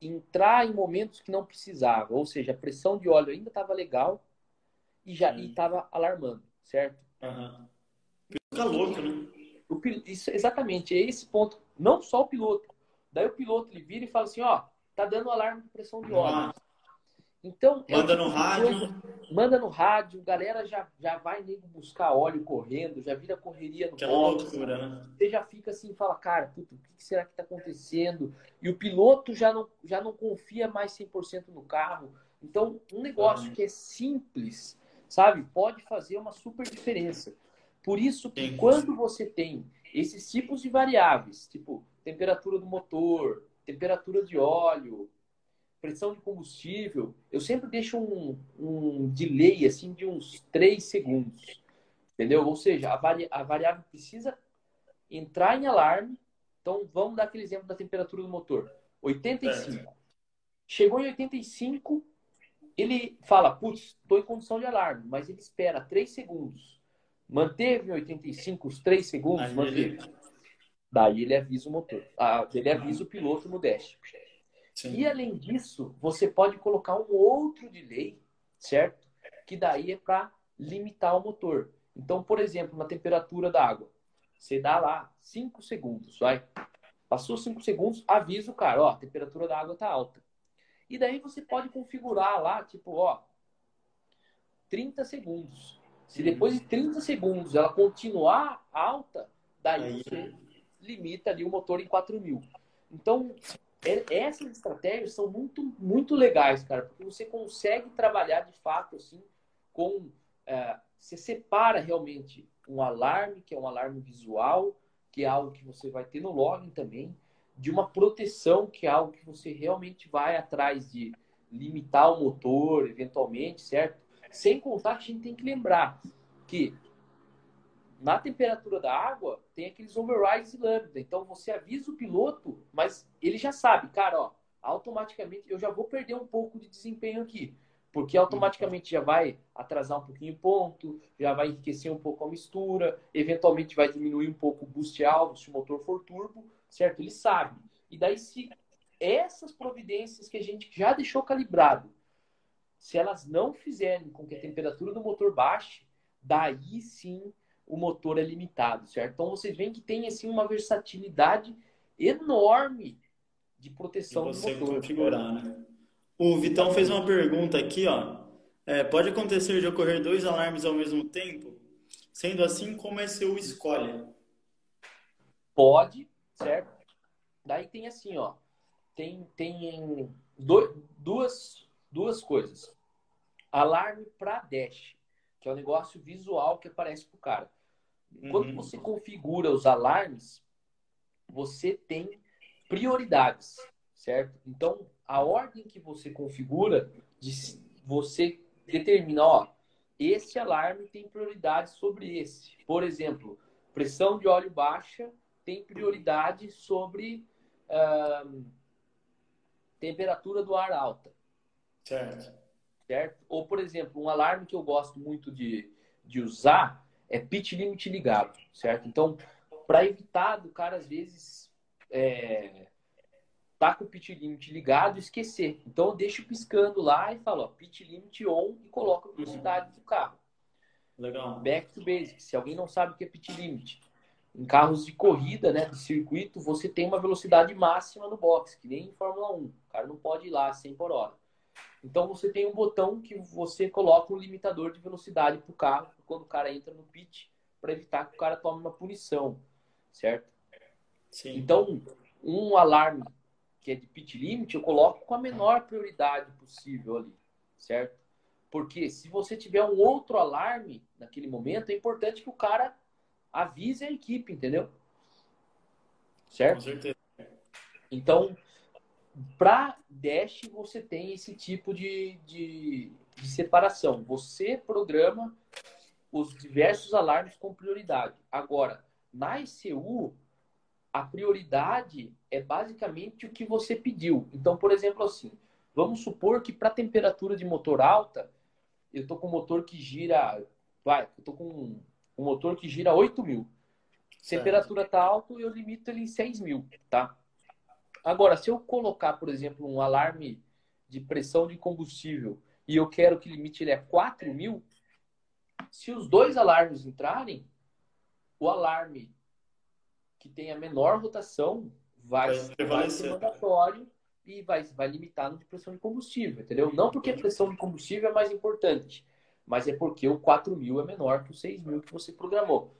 Speaker 1: entrar em momentos que não precisava. Ou seja, a pressão de óleo ainda estava legal e já estava alarmando, certo?
Speaker 2: Uhum. Fica louco, né?
Speaker 1: O, isso, exatamente, é esse ponto. Não só o piloto. Daí o piloto ele vira e fala assim, ó, tá dando alarme de pressão de óleo. Então,
Speaker 2: é manda é no rádio. Coisa,
Speaker 1: manda no rádio, galera já, já vai nego buscar óleo correndo, já vira correria no
Speaker 2: Que loucura, né?
Speaker 1: Você já fica assim, fala, cara, puto, o que será que tá acontecendo? E o piloto já não, já não confia mais 100% no carro. Então, um negócio que é simples, sabe, pode fazer uma super diferença. Por isso que Sim. quando você tem esses tipos de variáveis, tipo temperatura do motor, temperatura de óleo, pressão de combustível, eu sempre deixo um, um delay assim de uns 3 segundos. Entendeu? Ou seja, a, vari, a variável precisa entrar em alarme. Então, vamos dar aquele exemplo da temperatura do motor. 85. É. Chegou em 85, ele fala, putz, estou em condição de alarme, mas ele espera 3 segundos. Manteve em 85 os 3 segundos? Aí manteve. Ele... Daí ele avisa o motor. Ah, ele avisa o piloto no dash. Sim. E além disso, você pode colocar um outro delay, certo? Que daí é para limitar o motor. Então, por exemplo, na temperatura da água, você dá lá 5 segundos, vai. Passou 5 segundos, avisa o cara, ó, a temperatura da água tá alta. E daí você pode configurar lá, tipo, ó, 30 segundos. Se depois de 30 segundos ela continuar alta, daí Aí, você limita ali o motor em 4 mil. Então, é, essas estratégias são muito, muito legais, cara, porque você consegue trabalhar de fato assim com. É, você separa realmente um alarme, que é um alarme visual, que é algo que você vai ter no login também, de uma proteção, que é algo que você realmente vai atrás de limitar o motor, eventualmente, certo? Sem contar que a gente tem que lembrar que na temperatura da água tem aqueles overrides e lambda. Então você avisa o piloto, mas ele já sabe, cara, ó, automaticamente eu já vou perder um pouco de desempenho aqui. Porque automaticamente já vai atrasar um pouquinho o ponto, já vai enriquecer um pouco a mistura, eventualmente vai diminuir um pouco o boost alto se o motor for turbo, certo? Ele sabe. E daí, se essas providências que a gente já deixou calibrado, se elas não fizerem com que a temperatura do motor baixe, daí sim o motor é limitado, certo? Então vocês veem que tem assim uma versatilidade enorme de proteção
Speaker 2: você do motor. configurar, né? O Vitão fez uma pergunta aqui, ó. É, pode acontecer de ocorrer dois alarmes ao mesmo tempo? Sendo assim, como é seu escolhe?
Speaker 1: Pode, certo? Daí tem assim, ó. Tem, tem dois, duas, duas coisas. Alarme para dash, que é um negócio visual que aparece pro cara. Quando uhum. você configura os alarmes, você tem prioridades, certo? Então, a ordem que você configura, você determina, ó, esse alarme tem prioridade sobre esse. Por exemplo, pressão de óleo baixa tem prioridade sobre temperatura do ar alta.
Speaker 2: Certo.
Speaker 1: Certo? Ou, por exemplo, um alarme que eu gosto muito de, de usar é pit limit ligado, certo? Então, para evitar do cara, às vezes, é, tá com o pit limit ligado e esquecer. Então, eu deixo piscando lá e falo, ó, pit limit on e coloco a velocidade do carro.
Speaker 2: Legal.
Speaker 1: Back to basics. Se alguém não sabe o que é pit limit, em carros de corrida, né, de circuito, você tem uma velocidade máxima no box, que nem em Fórmula 1. O cara não pode ir lá 100 por hora. Então você tem um botão que você coloca um limitador de velocidade para o carro quando o cara entra no pit para evitar que o cara tome uma punição, certo? Sim. Então um alarme que é de pit limit eu coloco com a menor prioridade possível ali, certo? Porque se você tiver um outro alarme naquele momento, é importante que o cara avise a equipe, entendeu? Certo? Com certeza. Então, para Dash, você tem esse tipo de, de, de, separação. Você programa os diversos alarmes com prioridade. Agora, na ECU, a prioridade é basicamente o que você pediu. Então, por exemplo, assim, vamos supor que para temperatura de motor alta, eu estou com um motor que gira, vai, eu estou com um, um, motor que gira 8 mil. Temperatura está alta, eu limito ele em 6 mil, tá? Agora, se eu colocar, por exemplo, um alarme de pressão de combustível e eu quero que o limite ele é 4 mil, se os dois alarmes entrarem, o alarme que tem a menor rotação vai, vai ser mandatório e vai, vai limitar no de pressão de combustível, entendeu? Não porque a pressão de combustível é mais importante, mas é porque o 4 mil é menor que o 6 mil que você programou,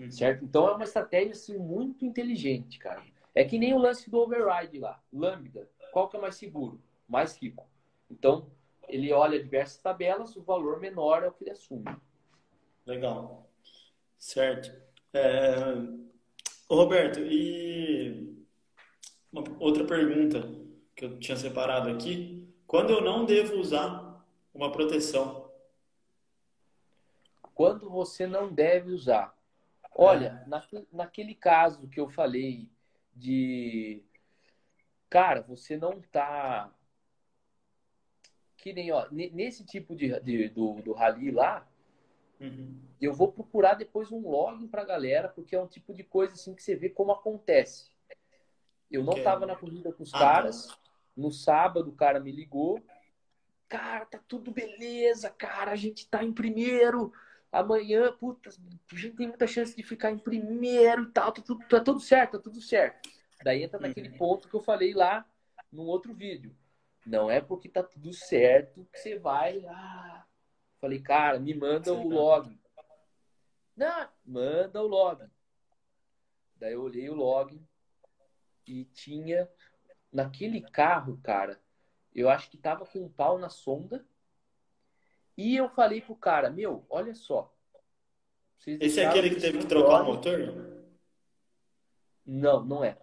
Speaker 1: uhum. certo? Então é uma estratégia assim, muito inteligente, cara. É que nem o lance do override lá, lambda. Qual que é mais seguro? Mais rico. Então, ele olha diversas tabelas, o valor menor é o que ele assume.
Speaker 2: Legal. Certo. É... Roberto, e uma outra pergunta que eu tinha separado aqui. Quando eu não devo usar uma proteção?
Speaker 1: Quando você não deve usar. Olha, é. naquele caso que eu falei de. Cara, você não tá. Que nem, ó, nesse tipo de, de do, do rally lá, uhum. eu vou procurar depois um login pra galera, porque é um tipo de coisa assim que você vê como acontece. Eu não okay. tava na corrida com os ah, caras. Tá. No sábado, o cara me ligou. Cara, tá tudo beleza, cara. A gente tá em primeiro. Amanhã, puta, a gente tem muita chance de ficar em primeiro e tal. Tá tudo, tá tudo certo, tá tudo certo. Daí entra naquele uhum. ponto que eu falei lá no outro vídeo. Não é porque tá tudo certo que você vai. Ah, falei, cara, me manda o log. Não, manda o log. Daí eu olhei o log e tinha naquele carro, cara, eu acho que tava com um pau na sonda. E eu falei pro cara, meu, olha só.
Speaker 2: Esse é aquele que teve que trocar o motor?
Speaker 1: Não, não é.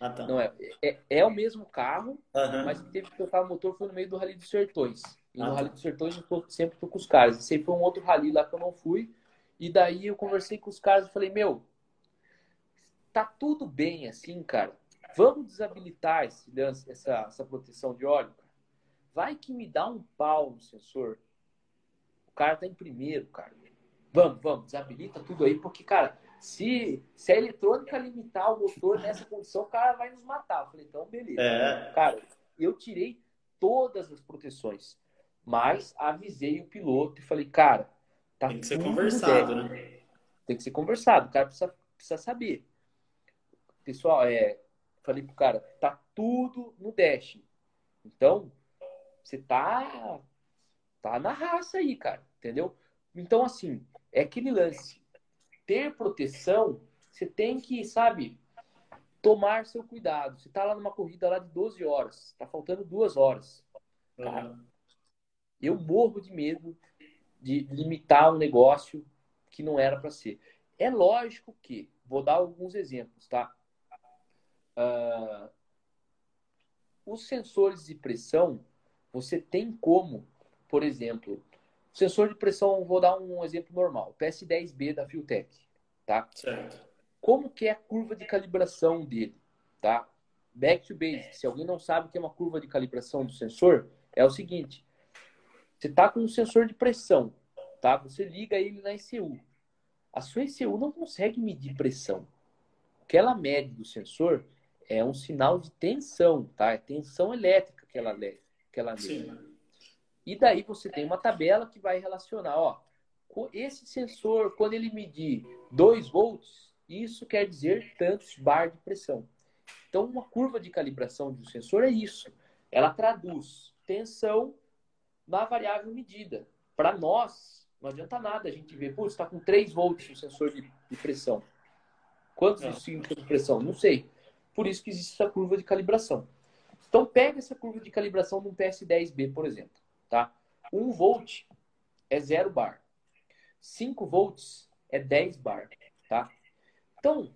Speaker 1: Ah, tá. Não é. é. É, o mesmo carro, uhum. mas que teve que trocar o motor foi no meio do Rally dos Sertões. E ah, no tá. Rally dos Sertões eu tô, sempre tô com os caras. Esse foi um outro rally lá que eu não fui. E daí eu conversei com os caras e falei, meu, tá tudo bem assim, cara. Vamos desabilitar esse essa, essa proteção de óleo? Vai que me dá um pau no sensor. O cara tá em primeiro, cara. Vamos, vamos, desabilita tudo aí, porque, cara, se, se a eletrônica limitar o motor nessa condição, o cara vai nos matar. Eu falei, então, beleza. É. Cara, eu tirei todas as proteções, mas avisei o piloto e falei, cara,
Speaker 2: tá Tem que ser conversado, né?
Speaker 1: Tem que ser conversado, o cara precisa, precisa saber. Pessoal, é, falei pro cara, tá tudo no Dash. Então, você tá tá na raça aí, cara, entendeu? Então, assim, é aquele lance. Ter proteção, você tem que, sabe, tomar seu cuidado. Você tá lá numa corrida lá de 12 horas, tá faltando duas horas. Cara, uhum. eu morro de medo de limitar um negócio que não era para ser. É lógico que, vou dar alguns exemplos, tá? Uh, os sensores de pressão, você tem como, por exemplo, sensor de pressão, vou dar um exemplo normal, PS10B da Filtec, tá? Certo. Como que é a curva de calibração dele, tá? Back to basics, se alguém não sabe o que é uma curva de calibração do sensor, é o seguinte, você tá com um sensor de pressão, tá? Você liga ele na ECU. A sua ECU não consegue medir pressão. O que ela mede do sensor é um sinal de tensão, tá? É tensão elétrica que ela. Que ela lê. E daí você tem uma tabela que vai relacionar, ó, esse sensor, quando ele medir 2 volts, isso quer dizer tantos bar de pressão. Então, uma curva de calibração de um sensor é isso. Ela traduz tensão na variável medida. Para nós, não adianta nada a gente ver, pô, está com 3 volts o sensor de, de pressão. Quantos é. de pressão? Não sei. Por isso que existe essa curva de calibração. Então, pega essa curva de calibração de um PS10B, por exemplo. Tá? 1 volt é 0 bar. 5 volts é 10 bar. Tá? Então,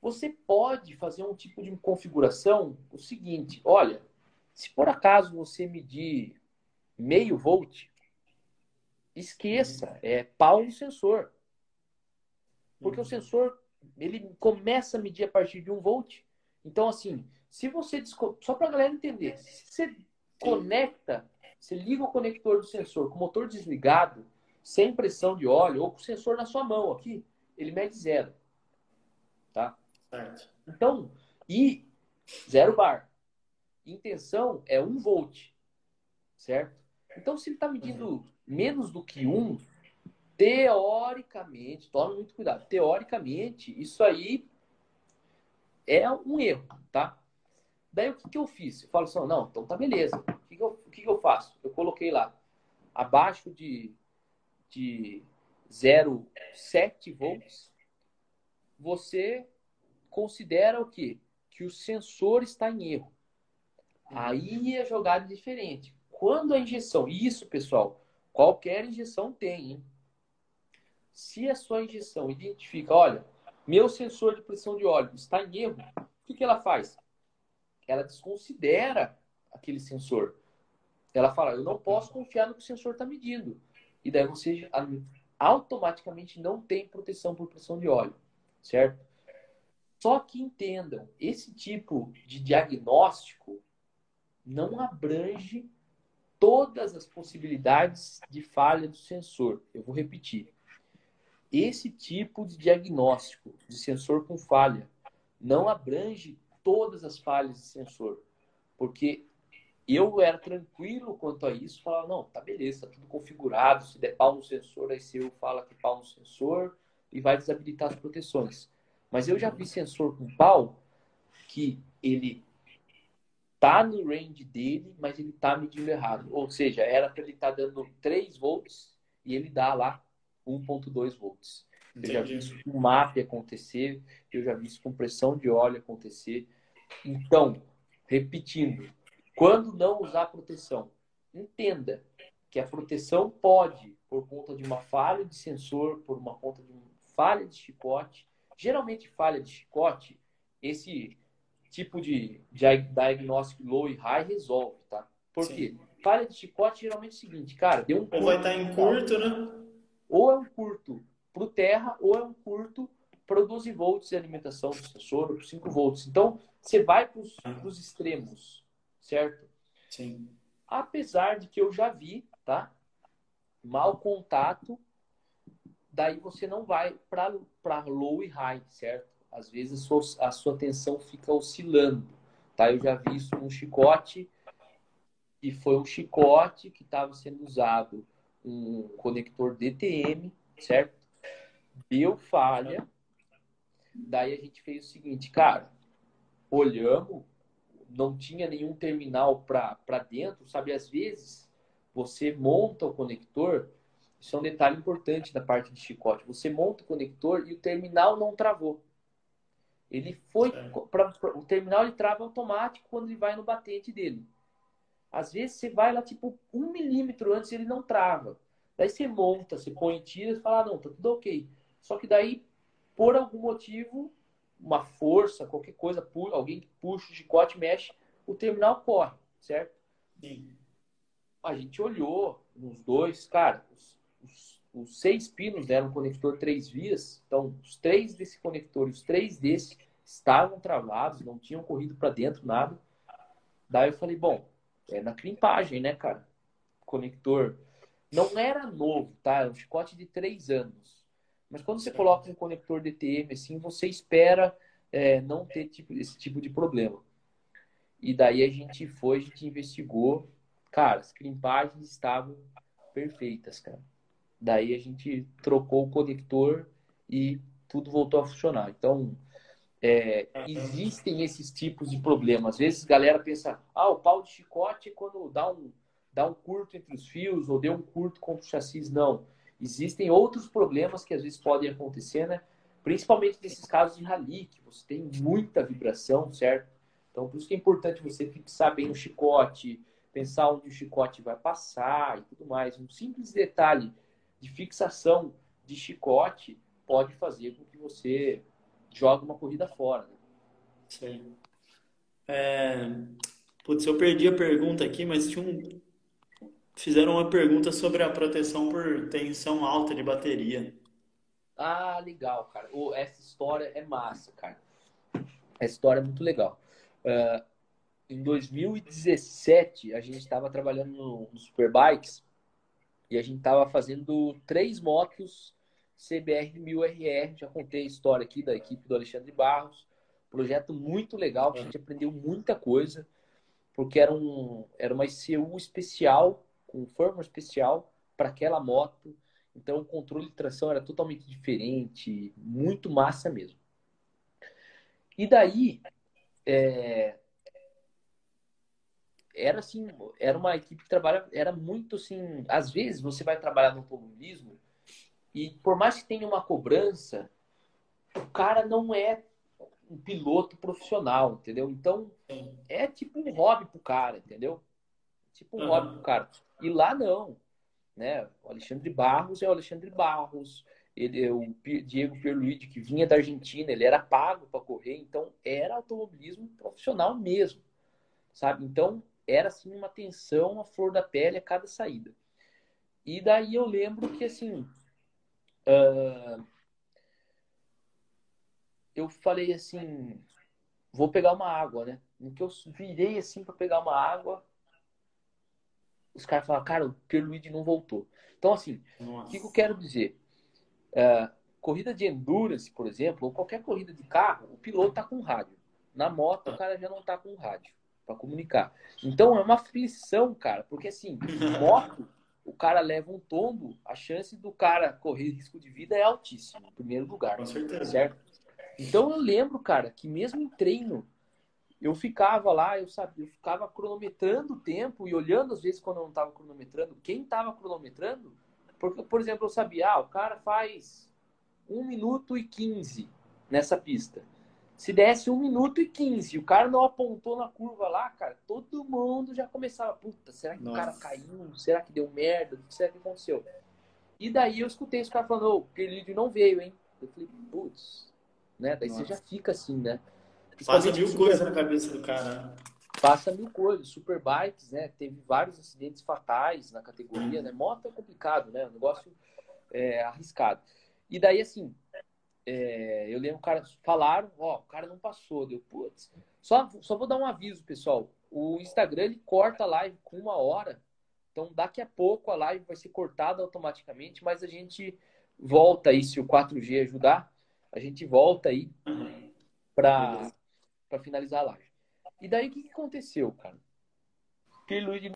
Speaker 1: você pode fazer um tipo de configuração o seguinte: olha, se por acaso você medir meio volt, esqueça, é pau no sensor. Porque o sensor ele começa a medir a partir de um volt. Então, assim, se você. Só para a galera entender, se você conecta, você liga o conector do sensor com o motor desligado, sem pressão de óleo, ou com o sensor na sua mão aqui, ele mede zero. Tá? Certo. Então, e zero bar. Intenção é um volt. Certo? Então, se ele está medindo menos do que um, teoricamente, tome muito cuidado, teoricamente, isso aí é um erro, tá? Daí o que, que eu fiz? Eu falo assim, não, então tá beleza. O que, eu, que faço? Eu coloquei lá, abaixo de, de 0,7 volts, você considera o quê? Que o sensor está em erro. Aí é jogada diferente. Quando a injeção, isso pessoal, qualquer injeção tem, hein? Se a sua injeção identifica, olha, meu sensor de pressão de óleo está em erro, o que, que ela faz? Ela desconsidera aquele sensor. Ela fala, eu não posso confiar no que o sensor está medindo. E daí você automaticamente não tem proteção por pressão de óleo, certo? Só que entendam, esse tipo de diagnóstico não abrange todas as possibilidades de falha do sensor. Eu vou repetir. Esse tipo de diagnóstico de sensor com falha não abrange todas as falhas de sensor, porque eu era tranquilo quanto a isso, falava, não, tá beleza, tá tudo configurado, se der pau no sensor, aí se eu fala que pau no sensor e vai desabilitar as proteções. Mas eu já vi sensor com pau que ele tá no range dele, mas ele tá medindo errado. Ou seja, era para ele estar tá dando 3 volts e ele dá lá 1.2 volts. Eu já vi isso com MAP acontecer, eu já vi isso com pressão de óleo acontecer. Então, repetindo, quando não usar proteção, entenda que a proteção pode, por conta de uma falha de sensor, por uma conta de uma falha de chicote, geralmente falha de chicote, esse tipo de, diagnóstico low e high resolve, tá? Por Sim. quê? Falha de chicote geralmente é o seguinte, cara, deu um
Speaker 2: Ou vai estar em curto, né?
Speaker 1: Ou é um curto para o terra, ou é um curto para 12 volts de alimentação do sensor, ou 5 volts. Então, você vai para os extremos, certo?
Speaker 2: Sim.
Speaker 1: Apesar de que eu já vi, tá? Mal contato, daí você não vai para low e high, certo? Às vezes a sua, a sua tensão fica oscilando, tá? Eu já vi isso num chicote, e foi um chicote que estava sendo usado um conector DTM, certo? Deu falha. Daí a gente fez o seguinte, cara, olhamos, não tinha nenhum terminal para dentro, sabe? Às vezes você monta o conector, isso é um detalhe importante da parte de chicote. Você monta o conector e o terminal não travou. Ele foi. Pra, pra, o terminal ele trava automático quando ele vai no batente dele. Às vezes você vai lá, tipo, um milímetro antes ele não trava. Daí você monta, você põe tiras e fala, ah, não, tá tudo ok. Só que daí, por algum motivo, uma força, qualquer coisa, alguém que puxa o chicote, mexe, o terminal corre, certo?
Speaker 2: Sim.
Speaker 1: A gente olhou nos dois, cara, os, os, os seis pinos eram um conector três vias, então os três desse conector e os três desse estavam travados, não tinham corrido para dentro, nada. Daí eu falei, bom, é na crimpagem, né, cara? Conector. Não era novo, tá? É um chicote de três anos. Mas quando você coloca um conector DTM, assim, você espera é, não ter tipo, esse tipo de problema. E daí a gente foi, a gente investigou. Cara, as crimpagens estavam perfeitas, cara. Daí a gente trocou o conector e tudo voltou a funcionar. Então, é, existem esses tipos de problemas. Às vezes a galera pensa, ah, o pau de chicote é quando dá um, dá um curto entre os fios ou deu um curto contra o chassi, não. Existem outros problemas que às vezes podem acontecer, né? Principalmente nesses casos de rally, que você tem muita vibração, certo? Então, por isso que é importante você fixar bem o chicote, pensar onde o chicote vai passar e tudo mais. Um simples detalhe de fixação de chicote pode fazer com que você jogue uma corrida fora. Né?
Speaker 2: Sim. É... Putz, eu perdi a pergunta aqui, mas tinha um... fizeram uma pergunta sobre a proteção por tensão alta de bateria.
Speaker 1: Ah, legal, cara. Oh, essa história é massa, cara. Essa história é muito legal. Uh, em 2017, a gente estava trabalhando no, no Superbikes e a gente estava fazendo três motos CBR 1000RR. Já contei a história aqui da equipe do Alexandre Barros. Projeto muito legal, a gente aprendeu muita coisa, porque era, um, era uma ICU especial, com firmware especial para aquela moto. Então o controle de tração era totalmente diferente, muito massa mesmo. E daí, é, era assim, era uma equipe que trabalha, era muito assim, às vezes você vai trabalhar no automobilismo e por mais que tenha uma cobrança, o cara não é um piloto profissional, entendeu? Então, é tipo um hobby pro cara, entendeu? Tipo um uhum. hobby pro cara. E lá não, né? O Alexandre Barros é o Alexandre Barros, ele é o Diego Pierluigi que vinha da Argentina, ele era pago para correr, então era automobilismo profissional mesmo, sabe? Então, era assim uma tensão a flor da pele a cada saída. E daí eu lembro que assim uh, eu falei assim, vou pegar uma água, né? No que eu virei assim para pegar uma água, os caras falaram, cara, o Pierluigi não voltou. Então assim, o que, que, eu quero dizer? Uh, corrida de endurance, por exemplo, ou qualquer corrida de carro, o piloto tá com rádio. Na moto, o cara já não tá com rádio para comunicar. Então é uma aflição, cara, porque assim, (laughs) moto, o cara leva um tombo, a chance do cara correr risco de vida é altíssima, em primeiro lugar. Com certeza. Certo? Então eu lembro, cara, que mesmo em treino, eu ficava lá, eu sabia, eu ficava cronometrando o tempo e olhando às vezes quando eu não estava cronometrando, quem estava cronometrando, porque, por exemplo, eu sabia, ah, o cara faz 1 minuto e 15 nessa pista. Se desse 1 minuto e 15, o cara não apontou na curva lá, cara, todo mundo já começava, puta, será que Nossa. o cara caiu? Será que deu merda? O que será que aconteceu? E daí eu escutei esse cara falando, ô, o Pelídio não veio, hein? Eu falei, putz, né? Daí Nossa. você já fica assim, né?
Speaker 2: Passa mil coisas na cabeça do cara. Né?
Speaker 1: Passa mil coisas. Superbikes, né? Teve vários acidentes fatais na categoria, né? Moto é complicado, né? O negócio é arriscado. E daí, assim, é, eu lembro, cara, falaram, ó, o cara não passou, deu, putz. Só, só vou dar um aviso, pessoal. O Instagram, ele corta a live com uma hora. Então, daqui a pouco a live vai ser cortada automaticamente, mas a gente volta aí, se o 4G ajudar, a gente volta aí para finalizar a live. E daí, o que, que aconteceu, cara? Pierluigi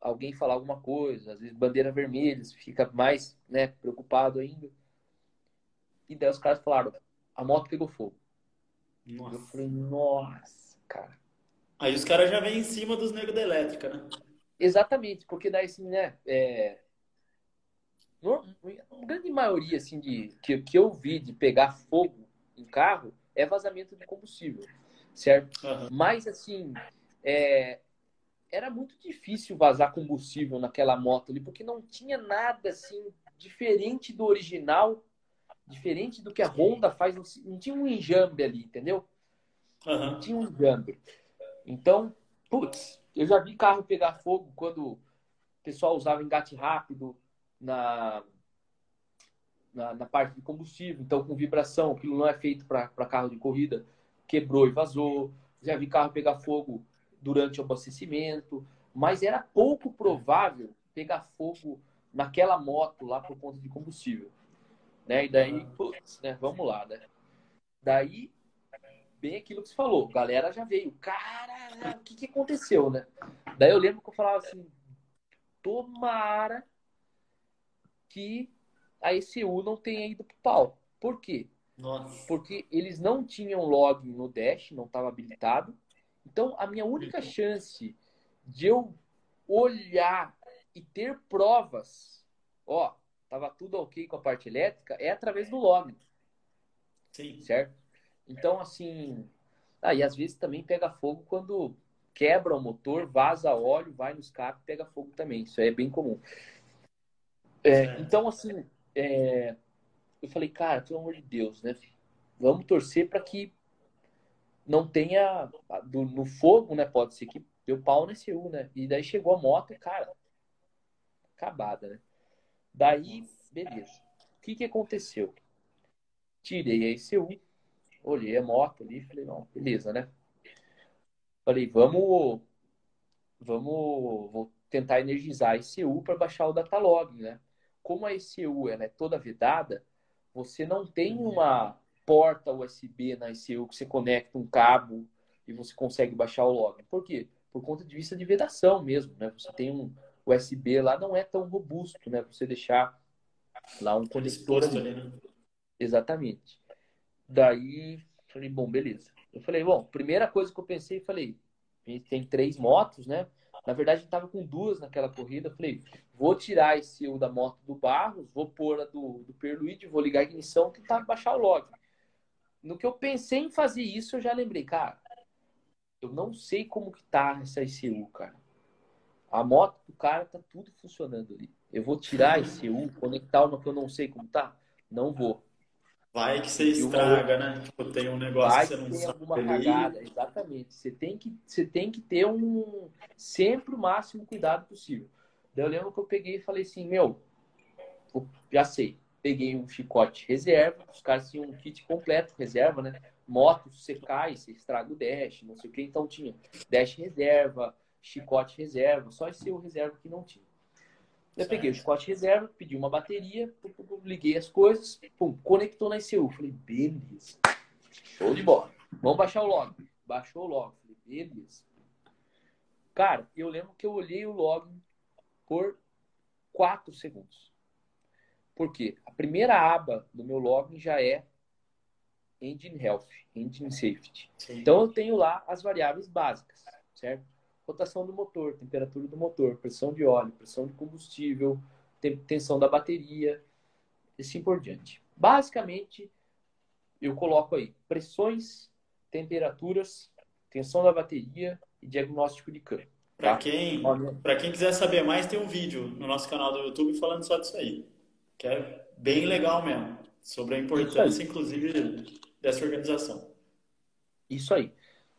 Speaker 1: alguém falar alguma coisa, às vezes bandeira vermelha, você fica mais né, preocupado ainda. E daí os caras falaram, a moto pegou fogo. Nossa. Eu falei, nossa, cara.
Speaker 2: Aí os caras já vêm em cima dos negros da elétrica, né?
Speaker 1: Exatamente, porque daí assim, né, é... Uma grande maioria, assim, de que, que eu vi de pegar fogo em carro é vazamento de combustível, certo? Uhum. Mas, assim, é, era muito difícil vazar combustível naquela moto ali, porque não tinha nada assim diferente do original, diferente do que a Honda faz, não tinha um enjambre ali, entendeu? Uhum. Não tinha um enjambre. Então, putz, eu já vi carro pegar fogo quando o pessoal usava engate rápido na, na, na parte de combustível, então com vibração, aquilo não é feito para carro de corrida, quebrou e vazou. Já vi carro pegar fogo durante o abastecimento, mas era pouco provável pegar fogo naquela moto lá por conta de combustível. Né? E daí, putz, né? Vamos lá, né? Daí, bem aquilo que você falou, galera já veio, cara, o que, que aconteceu, né? Daí eu lembro que eu falava assim, tomara que a ECU não tenha ido pro pau. Por quê? Nossa. Porque eles não tinham login no Dash, não estava habilitado. Então, a minha única chance de eu olhar e ter provas, ó, tava tudo ok com a parte elétrica, é através do login.
Speaker 2: Sim.
Speaker 1: Certo? Então, assim. Ah, e às vezes também pega fogo quando quebra o motor, vaza óleo, vai no escape pega fogo também. Isso é bem comum. É, então, assim, é, eu falei, cara, pelo amor de Deus, né? Vamos torcer para que não tenha do, no fogo, né? Pode ser que deu pau nesse U, né? E daí chegou a moto, cara, acabada, né? Daí, beleza. O que que aconteceu? Tirei a ECU, olhei a moto ali, falei, não, beleza, né? Falei, vamos, vamos, vou tentar energizar a ECU para baixar o datalog, né? Como a ECU é toda vedada, você não tem uma porta USB na ECU que você conecta um cabo e você consegue baixar o log. Por quê? Por conta de vista de vedação mesmo, né? Você tem um USB lá, não é tão robusto, né? Você deixar lá um conector ali né? Exatamente. Daí, falei, bom, beleza. Eu falei, bom, primeira coisa que eu pensei, falei, a gente tem três motos, né? Na verdade, a gente tava com duas naquela corrida. Eu falei, vou tirar esse o da moto do Barros, vou pôr a do, do Perluide, vou ligar a ignição, tentar baixar o log. No que eu pensei em fazer isso, eu já lembrei, cara, eu não sei como que tá essa ICU, cara. A moto do cara tá tudo funcionando ali. Eu vou tirar a ICU, conectar uma que eu não sei como tá? Não vou.
Speaker 2: Vai que você estraga, uma... né? Tipo, tem um negócio Vai que você não
Speaker 1: tem
Speaker 2: sabe.
Speaker 1: alguma cagada, exatamente. Você tem, que, você tem que ter um sempre o máximo cuidado possível. Daí eu lembro que eu peguei e falei assim, meu, já sei. Peguei um chicote reserva, os caras tinham um kit completo, reserva, né? Moto, você cai, você estraga o dash, não sei o que, então tinha dash reserva, chicote reserva, só esse o reserva que não tinha. Eu peguei o chicote reserva, pedi uma bateria, liguei as coisas, pum, conectou na ECU. Falei, beleza. Show de bola. Vamos baixar o log. Baixou o log. Falei, beleza. Cara, eu lembro que eu olhei o log por 4 segundos. Por quê? A primeira aba do meu login já é Engine Health, Engine Safety. Sim. Então eu tenho lá as variáveis básicas, certo? Rotação do motor, temperatura do motor, pressão de óleo, pressão de combustível, tensão da bateria, e assim por diante. Basicamente, eu coloco aí pressões, temperaturas, tensão da bateria e diagnóstico de câmbio.
Speaker 2: Para tá? quem, quem quiser saber mais, tem um vídeo no nosso canal do YouTube falando só disso aí, que é bem legal mesmo, sobre a importância, inclusive, dessa organização.
Speaker 1: Isso aí.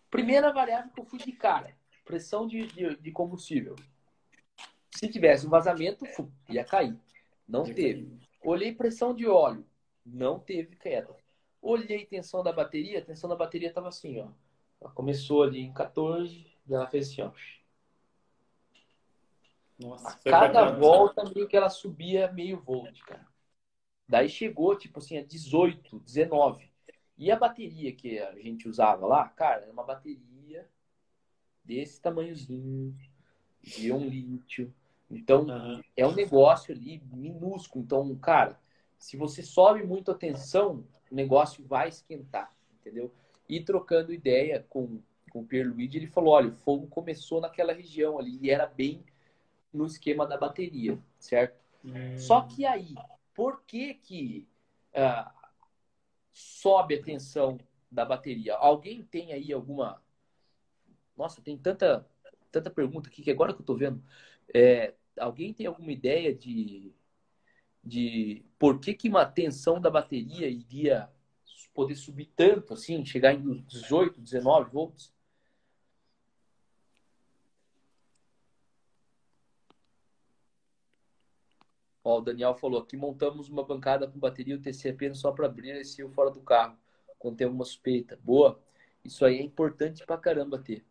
Speaker 1: Primeira variável que eu fui de cara, pressão de, de, de combustível. Se tivesse um vazamento, ia cair. Não teve. Olhei pressão de óleo. Não teve queda. Olhei tensão da bateria. A tensão da bateria estava assim, ó. Ela começou ali em 14 e ela fez assim, ó. Nossa, a cada volta meio que ela subia meio volt, cara. Daí chegou, tipo assim, a 18, 19. E a bateria que a gente usava lá, cara, era uma bateria desse tamanhozinho, de um lítio. Então, uhum. é um negócio ali minúsculo. Então, cara, se você sobe muito a tensão, o negócio vai esquentar, entendeu? E trocando ideia com, com o Pierluigi, ele falou, olha, o fogo começou naquela região ali e era bem no esquema da bateria, certo? Uhum. Só que aí, por que que uh, sobe a tensão da bateria? Alguém tem aí alguma nossa, tem tanta, tanta pergunta aqui que agora que eu tô vendo. É, alguém tem alguma ideia de, de por que, que uma tensão da bateria iria poder subir tanto assim, chegar em 18, 19 volts? Ó, o Daniel falou aqui, montamos uma bancada com bateria UTC apenas só para abrir esse fora do carro, quando tem alguma suspeita. Boa. Isso aí é importante pra caramba ter.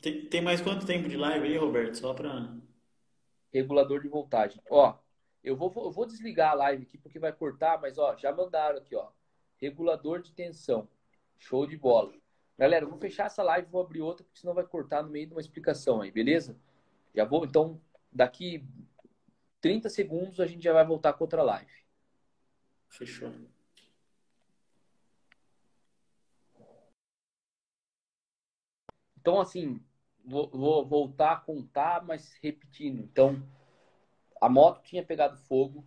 Speaker 2: Tem, tem mais quanto tempo de live aí, Roberto? Só para.
Speaker 1: Regulador de voltagem. Ó, eu vou, eu vou desligar a live aqui porque vai cortar, mas ó, já mandaram aqui, ó. Regulador de tensão. Show de bola. Galera, eu vou fechar essa live e vou abrir outra, porque senão vai cortar no meio de uma explicação aí, beleza? Já vou, então, daqui 30 segundos a gente já vai voltar com outra live.
Speaker 2: Fechou.
Speaker 1: Então, assim, vou, vou, voltar a contar, mas repetindo. Então, a moto tinha pegado fogo,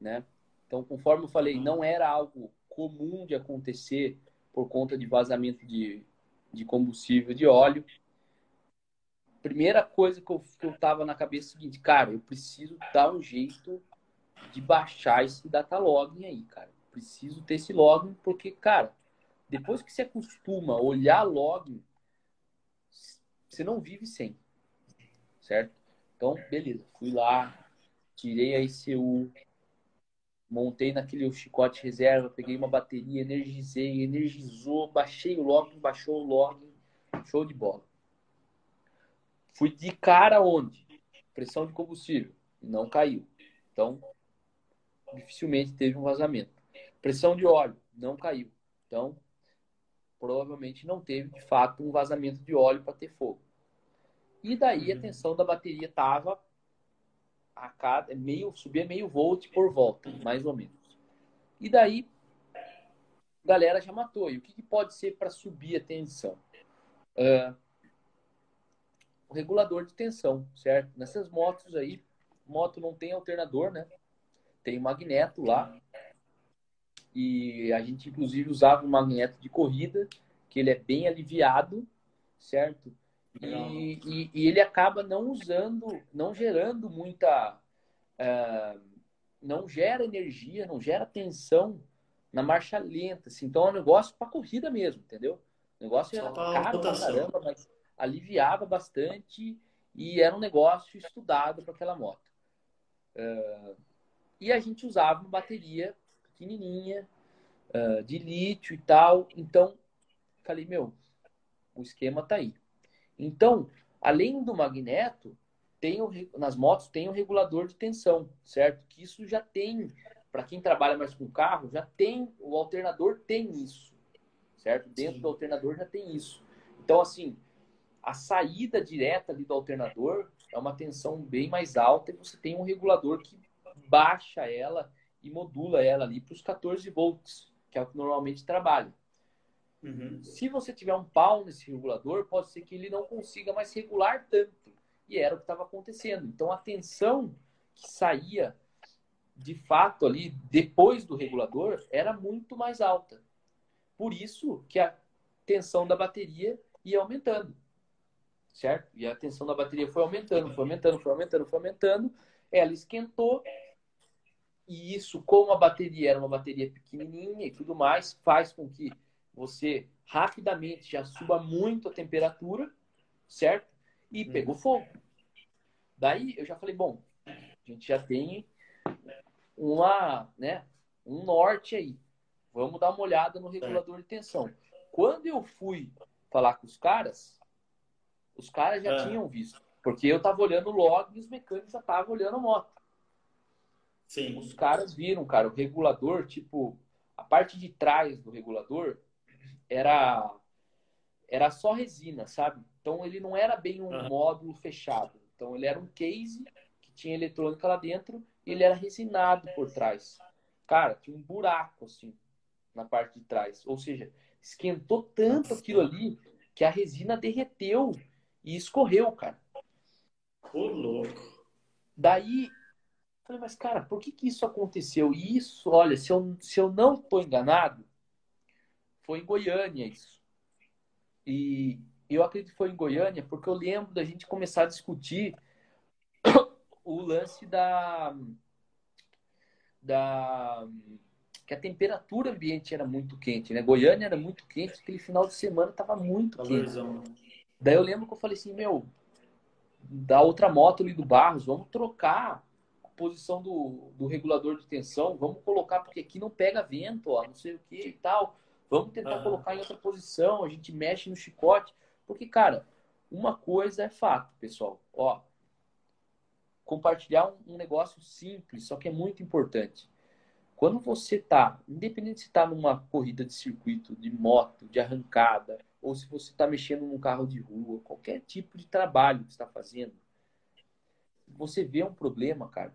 Speaker 1: né? Então, conforme eu falei, não era algo comum de acontecer por conta de vazamento de, de combustível de óleo. Primeira coisa que eu, que eu tava na cabeça é o seguinte, cara, eu preciso dar um jeito de baixar esse data login aí, cara. Preciso ter esse login, porque, cara, depois que você acostuma olhar login, você não vive sem. Certo? Então, beleza. Fui lá, tirei a ICU, montei naquele chicote reserva, peguei uma bateria, energizei, energizou, baixei o login, baixou o login, show de bola. Fui de cara onde? Pressão de combustível. Não caiu. Então, dificilmente teve um vazamento. Pressão de óleo. Não caiu. Então, provavelmente não teve, de fato, um vazamento de óleo para ter fogo. E daí a uhum. tensão da bateria estava a cada é meio subia meio volt por volta, mais ou menos. E daí a galera já matou. E o que, que pode ser para subir a tensão? Uh, o regulador de tensão, certo? Nessas motos aí, moto não tem alternador, né? Tem magneto lá. E a gente inclusive usava um magneto de corrida, que ele é bem aliviado, certo? E, e, e, ele acaba não usando, não gerando muita. Uh, não gera energia, não gera tensão na marcha lenta. Assim. Então é um negócio para corrida mesmo, entendeu? O negócio era caro pra caramba, mas aliviava bastante e era um negócio estudado para aquela moto. Uh, e a gente usava uma bateria pequenininha, uh, de lítio e tal. Então, falei, meu, o esquema tá aí. Então, além do magneto, tem o, nas motos tem o regulador de tensão, certo? Que isso já tem, para quem trabalha mais com carro, já tem, o alternador tem isso, certo? Dentro Sim. do alternador já tem isso. Então, assim, a saída direta ali do alternador é uma tensão bem mais alta e você tem um regulador que baixa ela e modula ela ali para os 14 volts, que é o que normalmente trabalha. Uhum. Se você tiver um pau nesse regulador, pode ser que ele não consiga mais regular tanto. E era o que estava acontecendo. Então a tensão que saía de fato ali depois do regulador era muito mais alta. Por isso que a tensão da bateria ia aumentando. Certo? E a tensão da bateria foi aumentando, foi aumentando, foi aumentando, foi aumentando. Ela esquentou. E isso, como a bateria era uma bateria pequenininha e tudo mais, faz com que você rapidamente já suba muito a temperatura, certo? E uhum. pegou fogo. Daí eu já falei, bom, a gente já tem uma, né, um norte aí. Vamos dar uma olhada no regulador de tensão. Quando eu fui falar com os caras, os caras já ah. tinham visto. Porque eu tava olhando o log e os mecânicos já estavam olhando a moto. Sim. Os caras viram, cara, o regulador, tipo, a parte de trás do regulador era era só resina, sabe? Então ele não era bem um uhum. módulo fechado. Então ele era um case que tinha eletrônica lá dentro e ele era resinado por trás. Cara, tinha um buraco assim na parte de trás. Ou seja, esquentou tanto aquilo ali que a resina derreteu e escorreu, cara.
Speaker 2: Ô, louco.
Speaker 1: Daí, falei, mas cara, por que que isso aconteceu? E isso, olha, se eu, se eu não estou enganado, foi em Goiânia isso. E eu acredito que foi em Goiânia porque eu lembro da gente começar a discutir (coughs) o lance da da que a temperatura ambiente era muito quente, né? Goiânia era muito quente, aquele final de semana estava muito quente. Daí eu lembro que eu falei assim, meu, da outra moto ali do Barros, vamos trocar a posição do, do regulador de tensão, vamos colocar, porque aqui não pega vento, ó, não sei o que e tal. Vamos tentar uhum. colocar em outra posição, a gente mexe no chicote. Porque, cara, uma coisa é fato, pessoal. Ó, compartilhar um, negócio simples, só que é muito importante. Quando você tá, independente se está numa corrida de circuito, de moto, de arrancada, ou se você está mexendo num carro de rua, qualquer tipo de trabalho que está fazendo, você vê um problema, cara,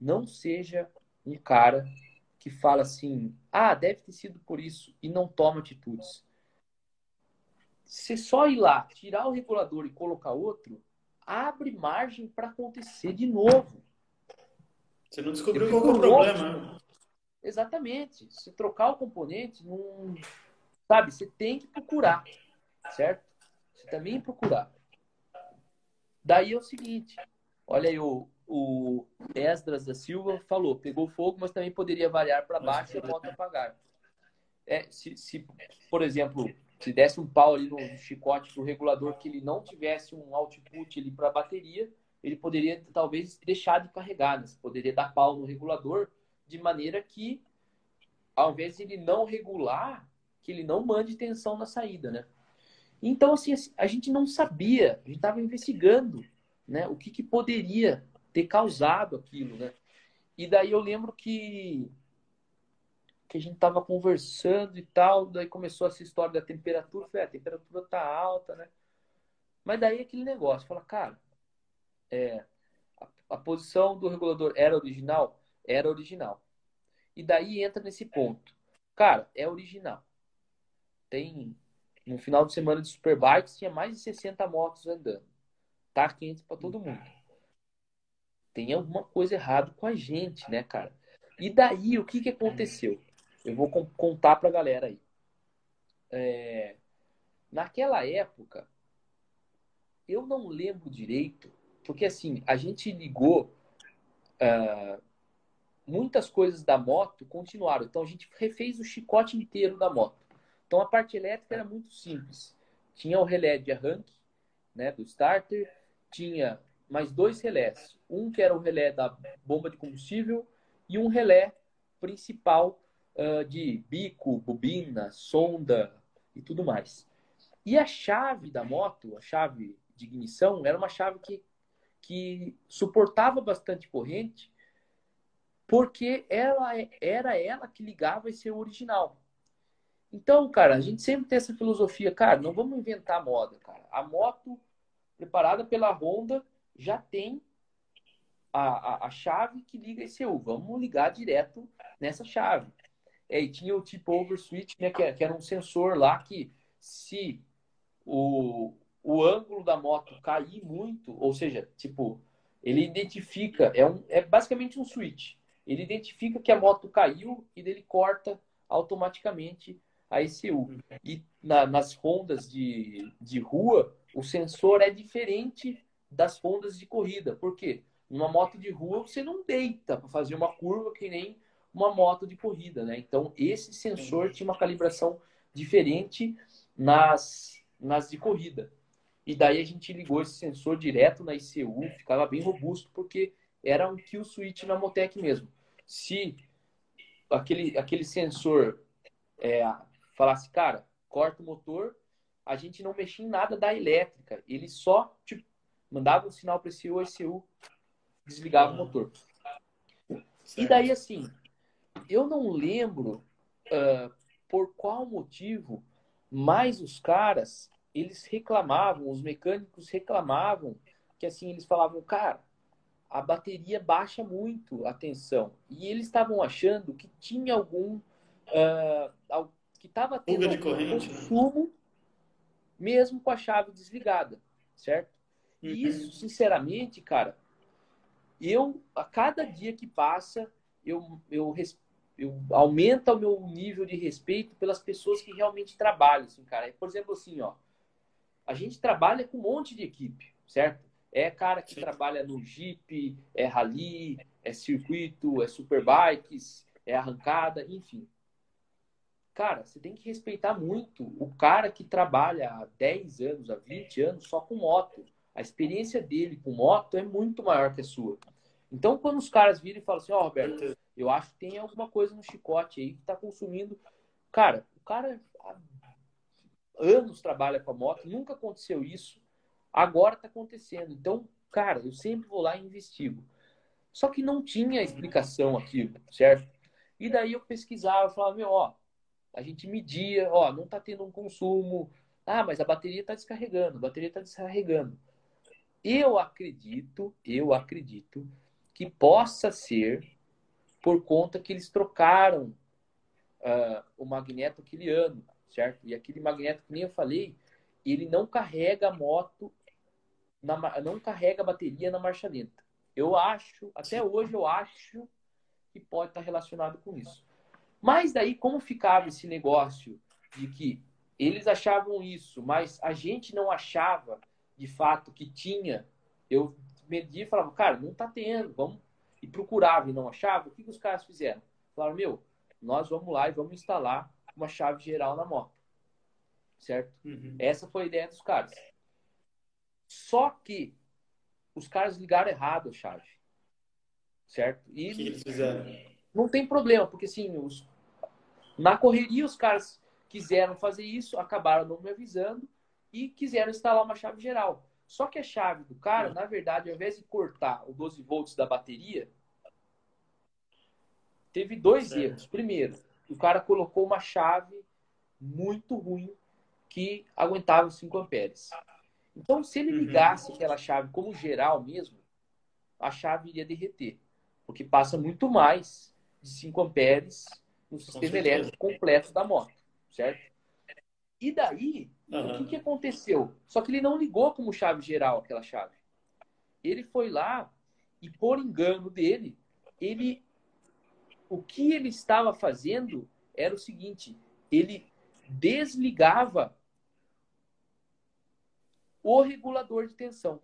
Speaker 1: não seja um cara que fala assim: ah, deve ter sido por isso, e não toma atitudes. Se só ir lá, tirar o regulador e colocar outro, abre margem para acontecer de novo.
Speaker 2: Você não descobriu qual é o problema.
Speaker 1: Exatamente. Se trocar o componente, não. Sabe, você tem que procurar, certo? Você também procurar. Daí é o seguinte: olha aí, o, o Esdras da Silva falou, pegou fogo, mas também poderia variar para baixo e a moto apagar. É, se, se, por exemplo, se desse um pau ali no chicote do regulador que ele não tivesse um output ali para a bateria, ele poderia talvez deixar de carregar, né? poderia dar pau no regulador de maneira que, ao invés de ele não regular, que ele não mande tensão na saída, né? Então, assim, a gente não sabia, a gente estava investigando né, o que, que poderia ter causado aquilo, né? E daí eu lembro que que a gente estava conversando e tal, daí começou essa história da temperatura, falei, ah, a temperatura tá alta, né? Mas daí aquele negócio, fala, cara, é, a, a, posição do regulador era original? Era original. E daí entra nesse ponto. Cara, é original. Tem, no final de semana de Superbikes, tinha mais de 60 motos andando. Tá quente para todo mundo tem alguma coisa errada com a gente, né, cara? E daí, o que, que aconteceu? Eu vou contar pra galera aí. É... Naquela época, eu não lembro direito, porque assim, a gente ligou uh, muitas coisas da moto continuaram. Então a gente refez o chicote inteiro da moto. Então a parte elétrica era muito simples. Tinha o relé de arranque, né, do starter, tinha mais dois relés. Um que era o relé da bomba de combustível e um relé principal uh, de bico, bobina, sonda e tudo mais. E a chave da moto, a chave de ignição, era uma chave que, que suportava bastante corrente, porque ela era ela que ligava esse original. Então, cara, a gente sempre tem essa filosofia, cara, não vamos inventar moda, cara. A moto preparada pela Honda já tem a, a, a, chave que liga ECU. Vamos ligar direto nessa chave. É, e tinha o tipo over switch, né, que, que era um sensor lá que se o, o ângulo da moto cair muito, ou seja, tipo, ele identifica, é, um, é basicamente um switch. Ele identifica que a moto caiu e ele corta automaticamente a ECU. E na, nas rondas de, de rua, o sensor é diferente das Hondas de corrida. Por quê? Numa moto de rua você não deita para fazer uma curva que nem uma moto de corrida, né? Então esse sensor tinha uma calibração diferente nas, nas de corrida. E daí a gente ligou esse sensor direto na ICU, ficava bem robusto porque era um kill switch na Motec mesmo. Se aquele, aquele sensor é, falasse, cara, corta o motor, a gente não mexia em nada da elétrica. Ele só tipo, mandava um sinal para esse ECU, desligava o motor. E daí, assim, eu não lembro uh, por qual motivo, mas os caras, eles reclamavam, os mecânicos reclamavam, que assim, eles falavam, cara, a bateria baixa muito a tensão. E eles estavam achando que tinha algum. Uh, que estava tendo algum né? consumo mesmo com a chave desligada, certo? E uhum. isso, sinceramente, cara, eu, a cada dia que passa, eu, eu, eu aumenta o meu nível de respeito pelas pessoas que realmente trabalham, assim, cara. Por exemplo, assim, ó, a gente trabalha com um monte de equipe, certo? É cara que trabalha no Jeep, é rally, é circuito, é superbikes, é arrancada, enfim. Cara, você tem que respeitar muito o cara que trabalha há 10 anos, há 20 anos só com moto a experiência dele com moto é muito maior que a sua. Então, quando os caras viram e falam assim, ó, oh, Roberto, eu acho que tem alguma coisa no chicote aí que tá consumindo. Cara, o cara há anos trabalha com a moto, nunca aconteceu isso, agora tá acontecendo. Então, cara, eu sempre vou lá e investigo. Só que não tinha explicação aquilo, certo? E daí eu pesquisava, falava, meu, ó, a gente media, ó, não tá tendo um consumo. Ah, mas a bateria tá descarregando, a bateria tá descarregando. Eu acredito, eu acredito que possa ser por conta que eles trocaram uh, o magneto aquele ano, certo? E aquele magneto, que nem eu falei, ele não carrega a moto, na, não carrega a bateria na marcha lenta. Eu acho, até hoje eu acho que pode estar relacionado com isso. Mas daí, como ficava esse negócio de que eles achavam isso, mas a gente não achava de fato que tinha, eu media e falava, cara, não tá tendo, vamos. E procurava e não achava, o que, que os caras fizeram? Falaram, meu, nós vamos lá e vamos instalar uma chave geral na moto. Certo? Uhum. Essa foi a ideia dos caras. Só que os caras ligaram errado a chave. Certo?
Speaker 2: E que eles fizeram?
Speaker 1: Não tem problema, porque assim, os... na correria os caras quiseram fazer isso, acabaram não me avisando e quiseram instalar uma chave geral. Só que a chave do cara, na verdade, ao invés de cortar o 12 volts da bateria, teve dois certo. erros. Primeiro, o cara colocou uma chave muito ruim que aguentava os 5 amperes. Então, se ele uhum. ligasse uhum. aquela chave como geral mesmo, a chave iria derreter, porque passa muito mais de 5 amperes no sistema elétrico completo da moto, certo? E daí, uhum. o que, que aconteceu? Só que ele não ligou como chave geral aquela chave. Ele foi lá e, por engano dele, ele o que ele estava fazendo era o seguinte: ele desligava o regulador de tensão.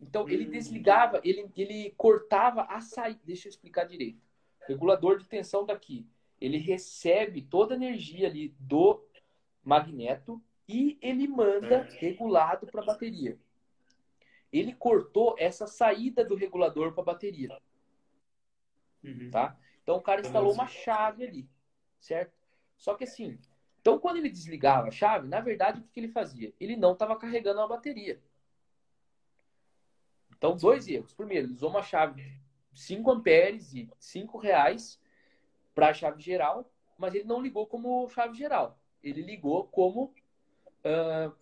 Speaker 1: Então, ele hum. desligava, ele, ele cortava a saída. Deixa eu explicar direito. Regulador de tensão daqui. Ele recebe toda a energia ali do magneto e ele manda regulado para a bateria. Ele cortou essa saída do regulador para a bateria. Uhum. Tá? Então o cara instalou uma chave ali, certo? Só que assim, então quando ele desligava a chave, na verdade o que ele fazia? Ele não estava carregando a bateria. Então dois erros. Primeiro, ele usou uma chave de 5 amperes e 5 reais para a chave geral, mas ele não ligou como chave geral. Ele ligou como uh,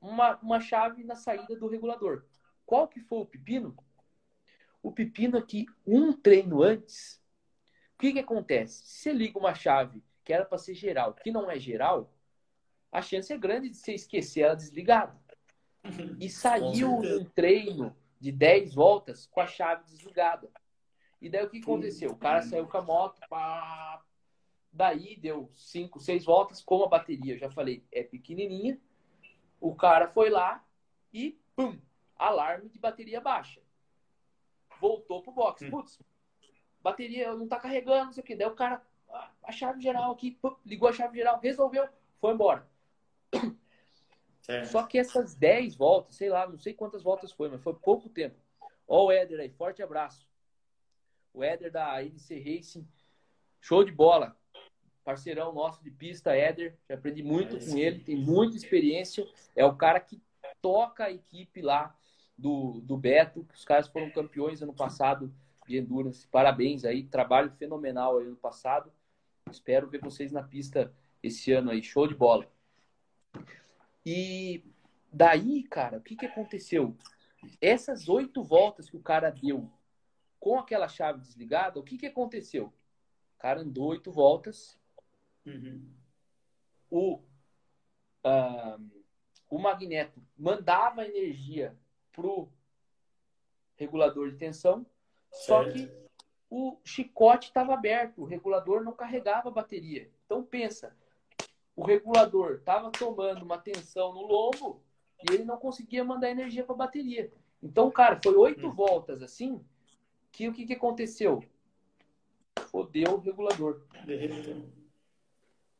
Speaker 1: uma, uma chave na saída do regulador. Qual que foi o pepino? O pepino é que um treino antes, o que, que acontece? Se você liga uma chave que era para ser geral, que não é geral, a chance é grande de você esquecer ela desligada. Uhum. E saiu um treino de 10 voltas com a chave desligada. E daí o que aconteceu? O cara saiu com a moto, pá, daí deu 5, 6 voltas com a bateria. Já falei, é pequenininha. O cara foi lá e, pum, alarme de bateria baixa voltou pro box. Hum. Putz, bateria não tá carregando, não sei o que. Daí o cara, ah, a chave geral aqui, ligou a chave geral, resolveu, foi embora. Só que essas 10 voltas, sei lá, não sei quantas voltas foi, mas foi pouco tempo. Ó o Éder aí, forte abraço. O Éder da NC Racing, show de bola. Parceirão nosso de pista, Éder. Já aprendi muito é com ele, tem muita experiência. É o cara que toca a equipe lá do, do Beto, os caras foram campeões ano passado de Endurance. Parabéns aí, trabalho fenomenal aí ano passado. Espero ver vocês na pista esse ano aí, show de bola. E daí, cara, o que, que aconteceu? Essas oito voltas que o cara deu com aquela chave desligada, o que, que aconteceu? O cara andou oito voltas. Uhum. O, uh, o magneto mandava energia pro regulador de tensão, só que o chicote estava aberto, o regulador não carregava a bateria. Então pensa, o regulador estava tomando uma tensão no lombo e ele não conseguia mandar energia para a bateria. Então, cara, foi oito hum. voltas assim que o que, que aconteceu? Fodeu o regulador.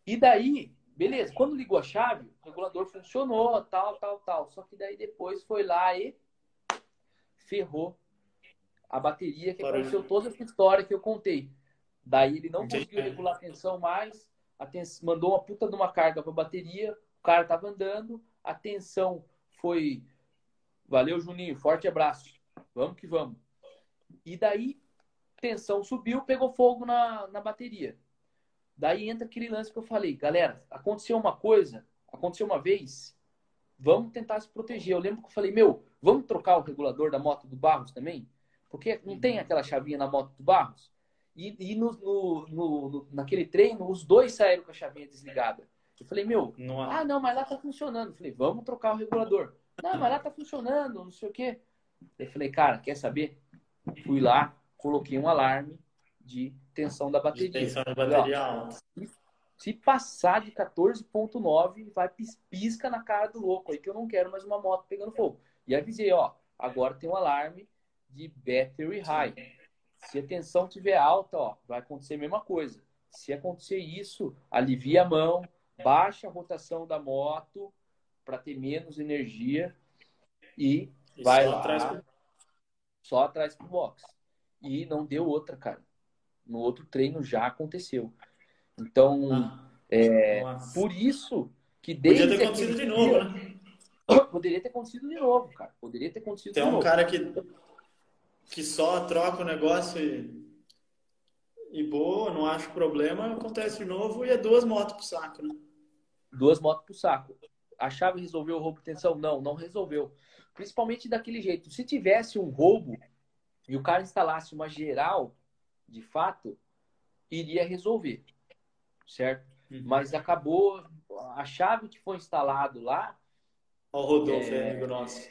Speaker 1: E daí, beleza, quando ligou a chave, o regulador funcionou, tal, tal, tal. Só que daí depois foi lá e ferrou a bateria, que aconteceu toda essa história que eu contei. Daí ele não Entendi. conseguiu regular a tensão mais, a tens... mandou uma puta de uma carga para a bateria, o cara tava andando, a tensão foi. Valeu, Juninho, forte abraço. Vamos que vamos. E daí, tensão subiu, pegou fogo na, na bateria. Daí entra aquele lance que eu falei, galera, aconteceu uma coisa, aconteceu uma vez, vamos tentar se proteger. Eu lembro que eu falei, meu, vamos trocar o regulador da moto do Barros também? Porque não tem aquela chavinha na moto do Barros? E, e no, no, no, naquele treino, os dois saíram com a chavinha desligada. Eu falei, meu, não ah, não, mas lá tá funcionando. Eu falei, vamos trocar o regulador. Não, mas lá tá funcionando, não sei o quê. Eu falei, cara, quer saber? Fui lá, coloquei um alarme de tensão da bateria. De
Speaker 2: tensão da bateria alta.
Speaker 1: Se passar de 14.9, vai pisca na cara do louco aí que eu não quero mais uma moto pegando fogo. E avisei, ó, agora tem um alarme de battery high. Se a tensão tiver alta, ó, vai acontecer a mesma coisa. Se acontecer isso, alivia a mão, baixa a rotação da moto para ter menos energia e, e vai só lá atrás pro... só atrás pro box. E não deu outra, cara. No outro treino já aconteceu. Então, ah, é, por isso que desde
Speaker 2: Podia ter acontecido de novo, dia, né? (coughs)
Speaker 1: Poderia ter acontecido de novo, cara. Poderia ter acontecido
Speaker 2: Tem
Speaker 1: de
Speaker 2: um
Speaker 1: novo.
Speaker 2: cara que, que só troca o negócio e, e boa, não acho problema, acontece de novo e é duas motos pro saco, né?
Speaker 1: Duas motos pro saco. A chave resolveu o roubo de tensão? Não, não resolveu. Principalmente daquele jeito. Se tivesse um roubo e o cara instalasse uma geral, de fato, iria resolver certo? Uhum. Mas acabou, a chave que foi instalado lá.
Speaker 2: Ó, o Rodolfo, é... amigo nosso.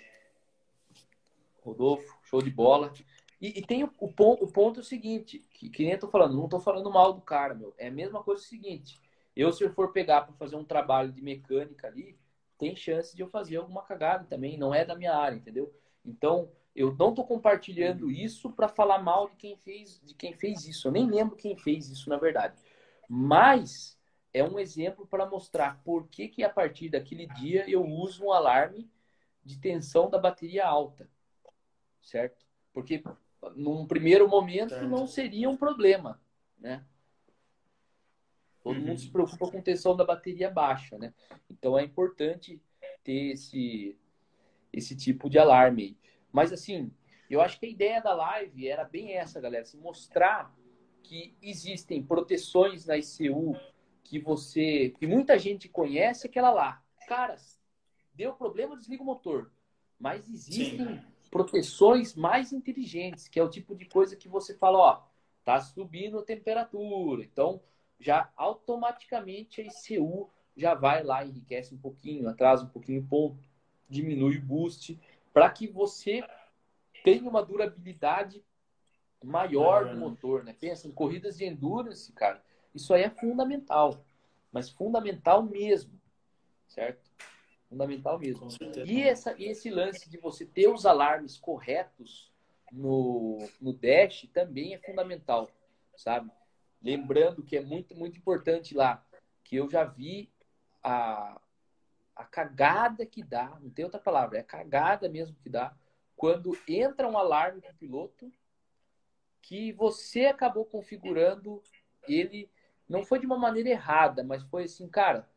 Speaker 1: Rodolfo, show de bola. E, e tem o, o, ponto, o ponto é seguinte, que, que nem eu tô falando, não tô falando mal do cara, meu. É a mesma coisa o seguinte. Eu, se eu for pegar para fazer um trabalho de mecânica ali, tem chance de eu fazer alguma cagada também, não é da minha área, entendeu? Então, eu não tô compartilhando uhum. isso para falar mal de quem fez, de quem fez isso. Eu nem lembro quem fez isso, na verdade. Mas é um exemplo para mostrar por que, que a partir daquele dia eu uso um alarme de tensão da bateria alta, certo? Porque num primeiro momento não seria um problema, né? Todo uhum. mundo se preocupa com tensão da bateria baixa, né? Então é importante ter esse, esse tipo de alarme. Mas assim, eu acho que a ideia da live era bem essa, galera, se mostrar que existem proteções na ICU que você, que muita gente conhece, aquela lá. Caras, deu problema, desliga o motor. Mas existem Sim. proteções mais inteligentes, que é o tipo de coisa que você fala, ó, tá subindo a temperatura. Então, já automaticamente a ICU já vai lá, enriquece um pouquinho, atrasa um pouquinho o ponto, diminui o boost, para que você tenha uma durabilidade maior do motor, né? Pensa em corridas de endurance, cara. Isso aí é fundamental. Mas fundamental mesmo. Certo? Fundamental mesmo. E essa, esse lance de você ter os alarmes corretos no, no dash também é fundamental, sabe? Lembrando que é muito, muito importante lá, que eu já vi a, a cagada que dá, não tem outra palavra, é a cagada mesmo que dá, quando entra um alarme para o piloto que você acabou configurando ele não foi de uma maneira errada, mas foi assim, cara,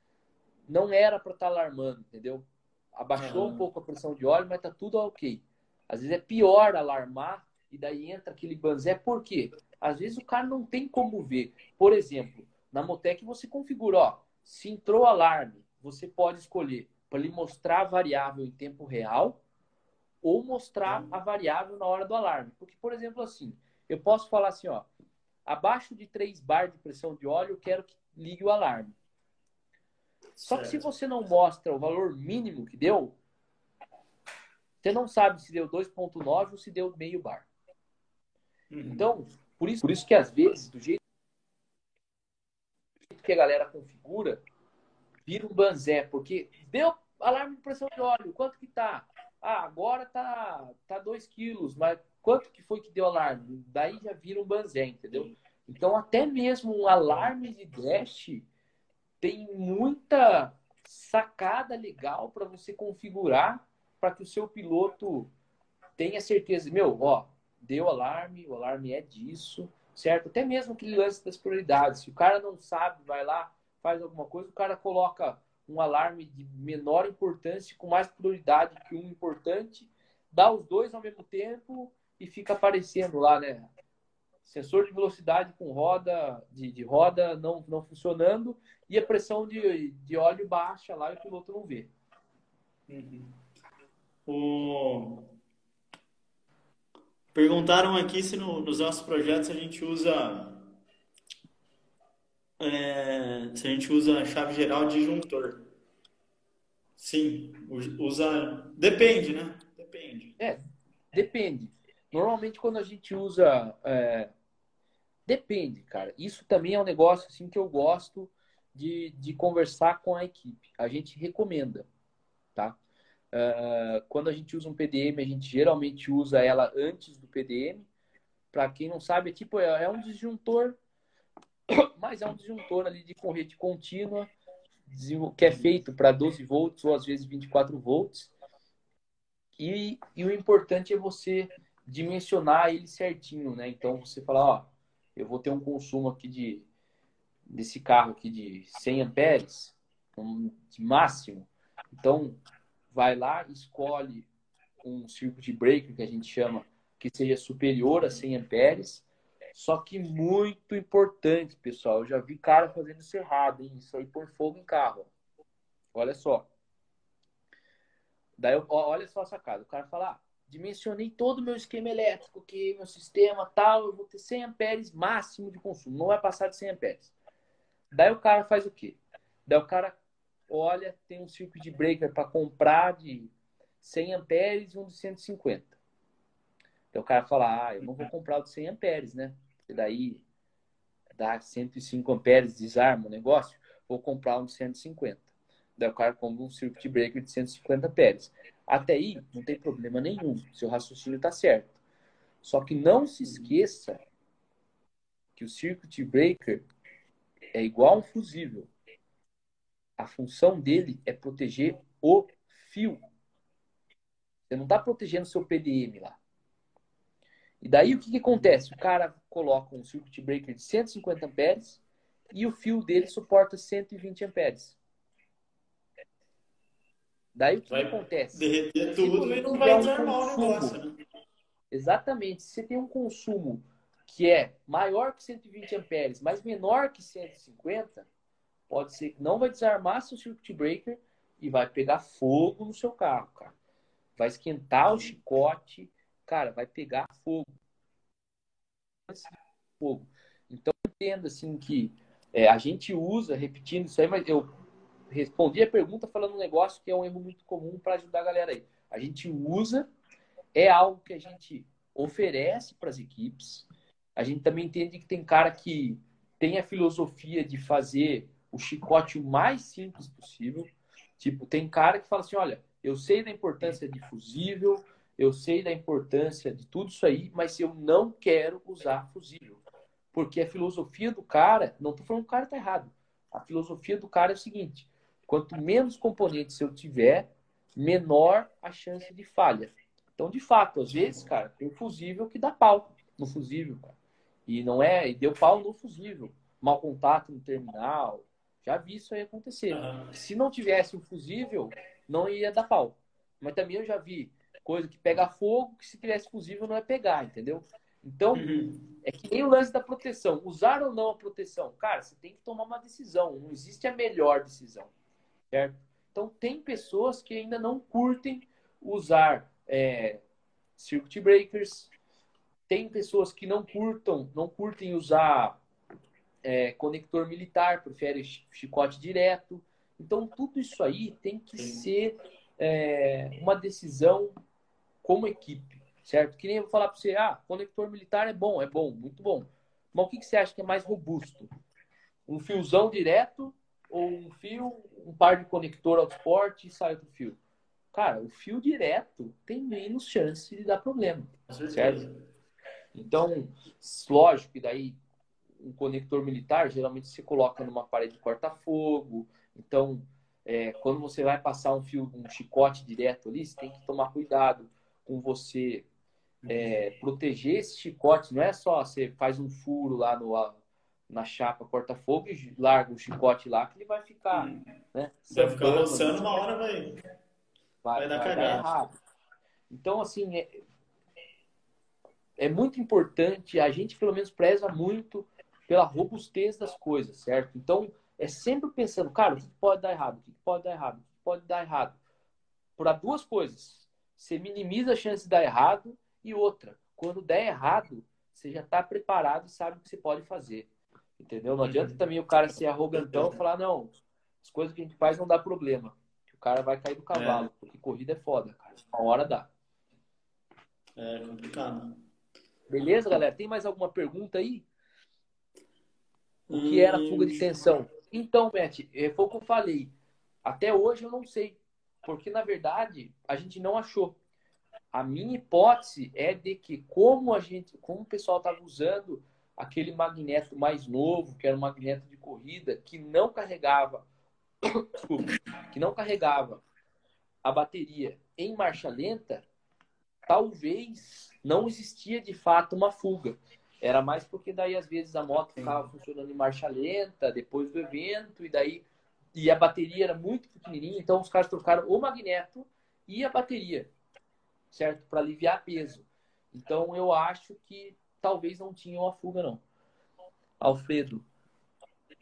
Speaker 1: não era para estar tá alarmando, entendeu? Abaixou uhum. um pouco a pressão de óleo, mas tá tudo ok. Às vezes é pior alarmar e daí entra aquele banzé. Por quê? Às vezes o cara não tem como ver. Por exemplo, na Motec você configura, ó, se entrou alarme, você pode escolher para ele mostrar a variável em tempo real ou mostrar a variável na hora do alarme. Porque, por exemplo, assim, eu posso falar assim, ó, abaixo de 3 bar de pressão de óleo, eu quero que ligue o alarme. Só certo. que se você não mostra o valor mínimo que deu, você não sabe se deu 2.9 ou se deu meio bar. Uhum. Então, por isso, por isso que às vezes, do jeito que a galera configura, vira um banzé, porque deu alarme de pressão de óleo, quanto que tá? Ah, agora tá, tá 2 quilos, mas quanto que foi que deu alarme? Daí já vira um banzé, entendeu? Então, até mesmo um alarme de dash tem muita sacada legal para você configurar para que o seu piloto tenha certeza. Meu, ó, deu alarme, o alarme é disso, certo? Até mesmo aquele lance das prioridades. Se o cara não sabe, vai lá, faz alguma coisa, o cara coloca um alarme de menor importância com mais prioridade que um importante, dá os dois ao mesmo tempo e fica aparecendo lá, né? Sensor de velocidade com roda de, de roda não, não funcionando e a pressão de, de óleo baixa lá e o piloto não vê.
Speaker 2: Uhum. O Perguntaram aqui se no, nos nossos projetos a gente usa é, se a gente usa chave geral de juntor. Sim, usa. Depende, né? Depende.
Speaker 1: É, depende. Normalmente quando a gente usa. É... Depende, cara. Isso também é um negócio assim que eu gosto de, de conversar com a equipe. A gente recomenda, tá? Uh, quando a gente usa um PDM, a gente geralmente usa ela antes do PDM. Para quem não sabe, é tipo é, é um disjuntor, mas é um disjuntor ali de corrente contínua que é feito para 12 volts ou às vezes 24 volts. E, e, o importante é você dimensionar ele certinho, né? Então você fala, ó, eu vou ter um consumo aqui de desse carro aqui de 100 amperes, um, de máximo. Então vai lá, escolhe um circuit breaker que a gente chama que seja superior a 100 amperes. Só que muito importante, pessoal, eu já vi cara fazendo isso errado, hein? Isso aí por fogo em carro. Olha só. Daí, olha só a sacada. O cara fala, ah, dimensionei todo o meu esquema elétrico, que meu sistema tal, eu vou ter 100 amperes máximo de consumo, não vai passar de 100 amperes. Daí o cara faz o quê? Daí o cara olha, tem um circuit breaker para comprar de 100 amperes e um de 150. Daí o cara fala, ah, eu não vou comprar o de 100 amperes, né? Porque daí dá 105 amperes, desarma o negócio, vou comprar um de 150. Daí o cara compra um circuit breaker de 150 amperes. Até aí, não tem problema nenhum. Seu raciocínio está certo. Só que não se esqueça que o circuit breaker é igual a um fusível. A função dele é proteger o fio. Você não está protegendo seu PDM lá. E daí o que, que acontece? O cara coloca um circuit breaker de 150 amperes e o fio dele suporta 120 amperes. Daí o que,
Speaker 2: vai
Speaker 1: que acontece?
Speaker 2: Derreter tudo e não vai desarmar um o negócio, né?
Speaker 1: Exatamente. Se você tem um consumo que é maior que 120 amperes, mas menor que 150, pode ser que não vai desarmar seu circuit breaker e vai pegar fogo no seu carro, cara. Vai esquentar o chicote, cara, vai pegar fogo. fogo. Então entenda assim que é, a gente usa, repetindo isso aí, mas eu respondi a pergunta falando um negócio que é um erro muito comum para ajudar a galera aí. A gente usa, é algo que a gente oferece para as equipes. A gente também entende que tem cara que tem a filosofia de fazer o chicote o mais simples possível. Tipo, tem cara que fala assim: olha, eu sei da importância de fusível, eu sei da importância de tudo isso aí, mas eu não quero usar fusível. Porque a filosofia do cara, não estou falando que o cara está errado. A filosofia do cara é o seguinte: Quanto menos componentes eu tiver, menor a chance de falha. Então, de fato, às vezes, cara, tem um fusível que dá pau no fusível, cara. E não é, e deu pau no fusível. Mal contato no terminal. Já vi isso aí acontecer. Se não tivesse um fusível, não ia dar pau. Mas também eu já vi coisa que pega fogo, que se tivesse fusível não ia pegar, entendeu? Então, uhum. é que nem o lance da proteção. Usar ou não a proteção? Cara, você tem que tomar uma decisão. Não existe a melhor decisão certo? Então, tem pessoas que ainda não curtem usar é, circuit breakers, tem pessoas que não curtam, não curtem usar é, conector militar, preferem chicote direto. Então, tudo isso aí tem que ser é, uma decisão como equipe, certo? Que nem eu vou falar para você, ah, conector militar é bom, é bom, muito bom. Mas o que, que você acha que é mais robusto? Um fiozão direto ou um fio, um par de conector out-port e sai outro fio. Cara, o fio direto tem menos chance de dar problema, certo? Então, lógico que daí um conector militar, geralmente se coloca numa parede de corta-fogo. Então, é, quando você vai passar um fio, um chicote direto ali, você tem que tomar cuidado com você é, proteger esse chicote. Não é só você faz um furo lá no, na chapa corta-fogo e larga o chicote lá que ele vai ficar, hum. né?
Speaker 2: Vai ficar roçando, uma hora vai, vai, vai dar cagada.
Speaker 1: Então, assim, é, é muito importante, a gente pelo menos preza muito pela robustez das coisas, certo? Então, é sempre pensando, cara, o que pode dar errado? O que pode dar errado? O que pode dar errado? Para duas coisas. Você minimiza a chance de dar errado e outra. quando der errado, você já está preparado e sabe o que você pode fazer. Entendeu? Não adianta uhum. também o cara ser arrogantão e falar, não, as coisas que a gente faz não dá problema. O cara vai cair do cavalo, é. porque corrida é foda, cara. Uma hora dá.
Speaker 2: É complicado.
Speaker 1: Beleza, galera? Tem mais alguma pergunta aí? O que era fuga de tensão? Então, Matt, é, foi o que eu falei. Até hoje eu não sei. Porque, na verdade, a gente não achou. A minha hipótese é de que, como a gente, como o pessoal estava usando aquele magneto mais novo, que era um magneto de corrida, que não carregava, (coughs) que não carregava a bateria em marcha lenta, talvez não existia de fato uma fuga. Era mais porque daí às vezes a moto ficava funcionando em marcha lenta depois do evento e daí e a bateria era muito pequenininha, então os caras trocaram o magneto e a bateria, certo? Para aliviar peso. Então eu acho que talvez não tinha uma fuga, não. Alfredo,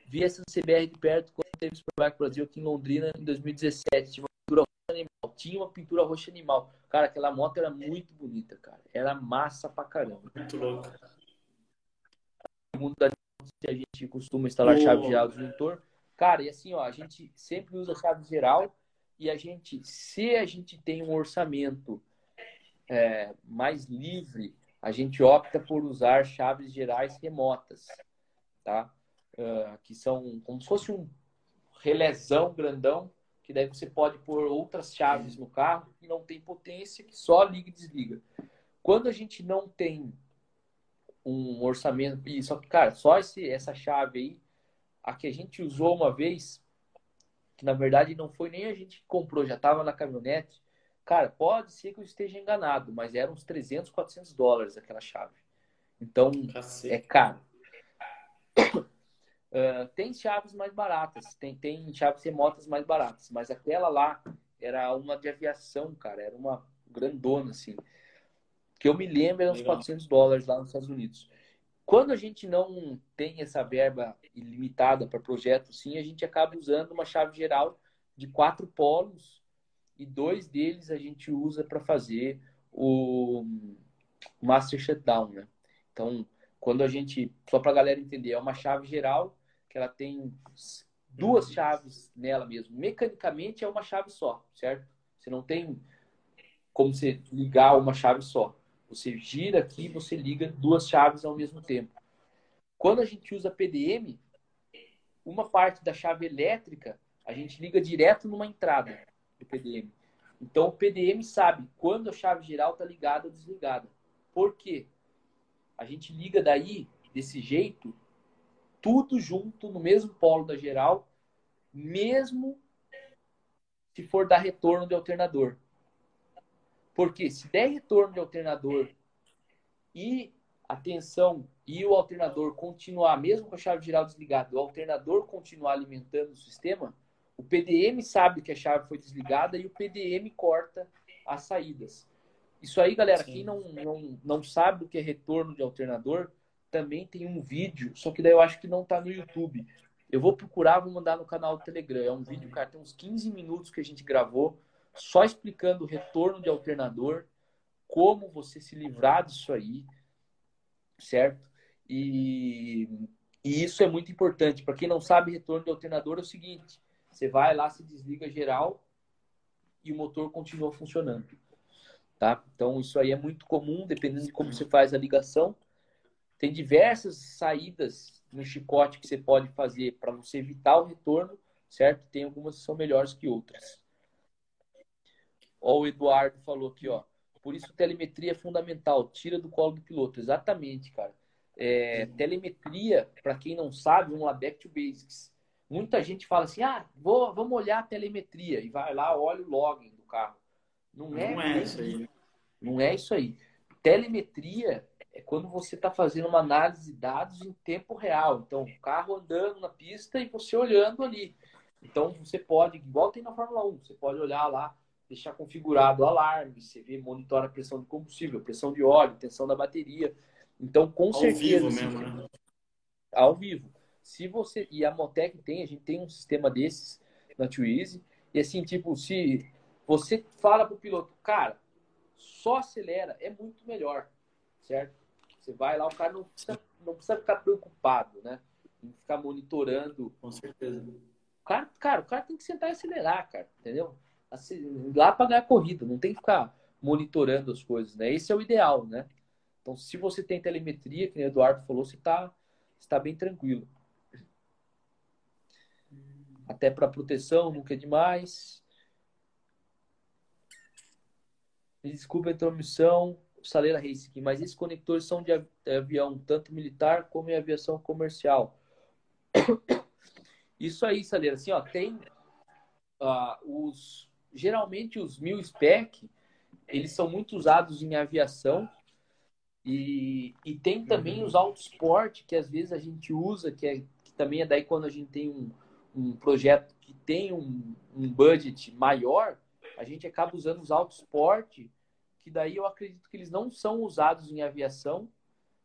Speaker 1: vi essa CBR de perto quando teve o Superbike Brasil aqui em Londrina em 2017. Tinha uma pintura roxa animal. Tinha uma pintura roxa animal. Cara, aquela moto era muito bonita, cara. Era massa pra caramba.
Speaker 2: Muito louco.
Speaker 1: Segundo da se a gente costuma instalar chave geral do motor. Cara, e assim, ó, a gente sempre usa chave geral e a gente, se a gente tem um orçamento é, mais livre, a gente opta por usar chaves gerais remotas, tá? Uh, que são como se fosse um relezão grandão, que daí você pode pôr outras chaves no carro que não tem potência, que só liga e desliga. Quando a gente não tem um orçamento, e só que, cara, só esse, essa chave aí, a que a gente usou uma vez, que na verdade não foi nem a gente que comprou, já estava na caminhonete, Cara, pode ser que eu esteja enganado, mas eram uns 300, 400 dólares aquela chave. Então, Cacete. é caro. Uh, (coughs) tem chaves mais baratas, tem, tem chaves remotas mais baratas, mas aquela lá era uma de aviação, cara, era uma grandona, assim. Que eu me lembro, era uns Legal. 400 dólares lá nos Estados Unidos. Quando a gente não tem essa verba ilimitada para projeto, sim, a gente acaba usando uma chave geral de quatro polos e dois deles a gente usa para fazer o Master Shutdown, né? Então, quando a gente, só para a galera entender, é uma chave geral que ela tem duas chaves nela mesmo. Mecanicamente é uma chave só, certo? Você não tem como você ligar uma chave só. Você gira aqui, você liga duas chaves ao mesmo tempo. Quando a gente usa PDM, uma parte da chave elétrica a gente liga direto numa entrada do PDM. Então o PDM sabe quando a chave geral está ligada ou desligada. Por quê? A gente liga daí, desse jeito, tudo junto no mesmo polo da geral, mesmo se for dar retorno de alternador. Porque se der retorno de alternador e a tensão e o alternador continuar, mesmo com a chave geral desligada, o alternador continuar alimentando o sistema, o PDM sabe que a chave foi desligada e o PDM corta as saídas. Isso aí, galera, Sim. quem não, não, não sabe o que é retorno de alternador, também tem um vídeo, só que daí eu acho que não está no YouTube. Eu vou procurar, vou mandar no canal do Telegram. É um vídeo, cara, tem uns 15 minutos que a gente gravou, só explicando o retorno de alternador, como você se livrar disso aí, certo? E, e isso é muito importante. Para quem não sabe, retorno de alternador é o seguinte: você vai lá, se desliga geral e o motor continua funcionando. Tá? Então, isso aí é muito comum, dependendo de como você faz a ligação. Tem diversas saídas no chicote que você pode fazer para você evitar o retorno, certo? Tem algumas que são melhores que outras. Ó, o Eduardo falou aqui, ó. Por isso, telemetria é fundamental. Tira do colo do piloto. Exatamente, cara. É, telemetria, para quem não sabe, vamos lá, back to basics. Muita gente fala assim: ah, vou, vamos olhar a telemetria e vai lá, olha o login do carro. Não é,
Speaker 2: não é isso aí.
Speaker 1: Não é isso aí. Telemetria é quando você está fazendo uma análise de dados em tempo real. Então, o carro andando na pista e você olhando ali. Então, você pode, igual tem na Fórmula 1, você pode olhar lá, deixar configurado o alarme, você vê, monitora a pressão de combustível, pressão de óleo, tensão da bateria. Então, com
Speaker 2: ao
Speaker 1: certeza.
Speaker 2: Vivo mesmo, né?
Speaker 1: Ao vivo. Se você. E a Motec tem, a gente tem um sistema desses na Twizy. E assim, tipo, se você fala pro piloto, cara, só acelera, é muito melhor. certo? Você vai lá, o cara não precisa, não precisa ficar preocupado, né? Em ficar monitorando.
Speaker 2: Com certeza.
Speaker 1: O cara, cara, o cara tem que sentar e acelerar, cara, entendeu? Assim, lá para ganhar corrida, não tem que ficar monitorando as coisas, né? Esse é o ideal, né? Então, se você tem telemetria, que o Eduardo falou, você está tá bem tranquilo. Até para proteção, nunca é demais. Me desculpa a intromissão, Saleira Racing, mas esses conectores são de avião, tanto militar como em aviação comercial. (coughs) Isso aí, Saleira, assim, ó, tem uh, os geralmente os mil spec, eles são muito usados em aviação e, e tem também uhum. os autosport que às vezes a gente usa, que, é, que também é daí quando a gente tem um, um projeto que tem um, um budget maior, a gente acaba usando os autosport que daí eu acredito que eles não são usados em aviação,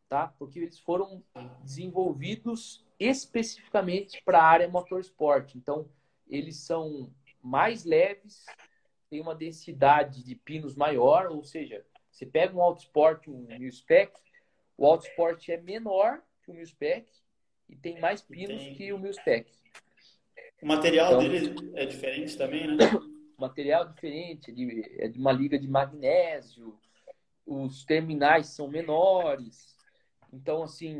Speaker 1: tá? Porque eles foram desenvolvidos especificamente para a área motorsport. Então, eles são mais leves, têm uma densidade de pinos maior, ou seja, você pega um Autosport, um Spec, o Autosport é menor que o Spec e tem mais pinos tem... que o Spec.
Speaker 2: O material então, dele é diferente também, né? (coughs)
Speaker 1: material diferente, de, é de uma liga de magnésio, os terminais são menores. Então, assim,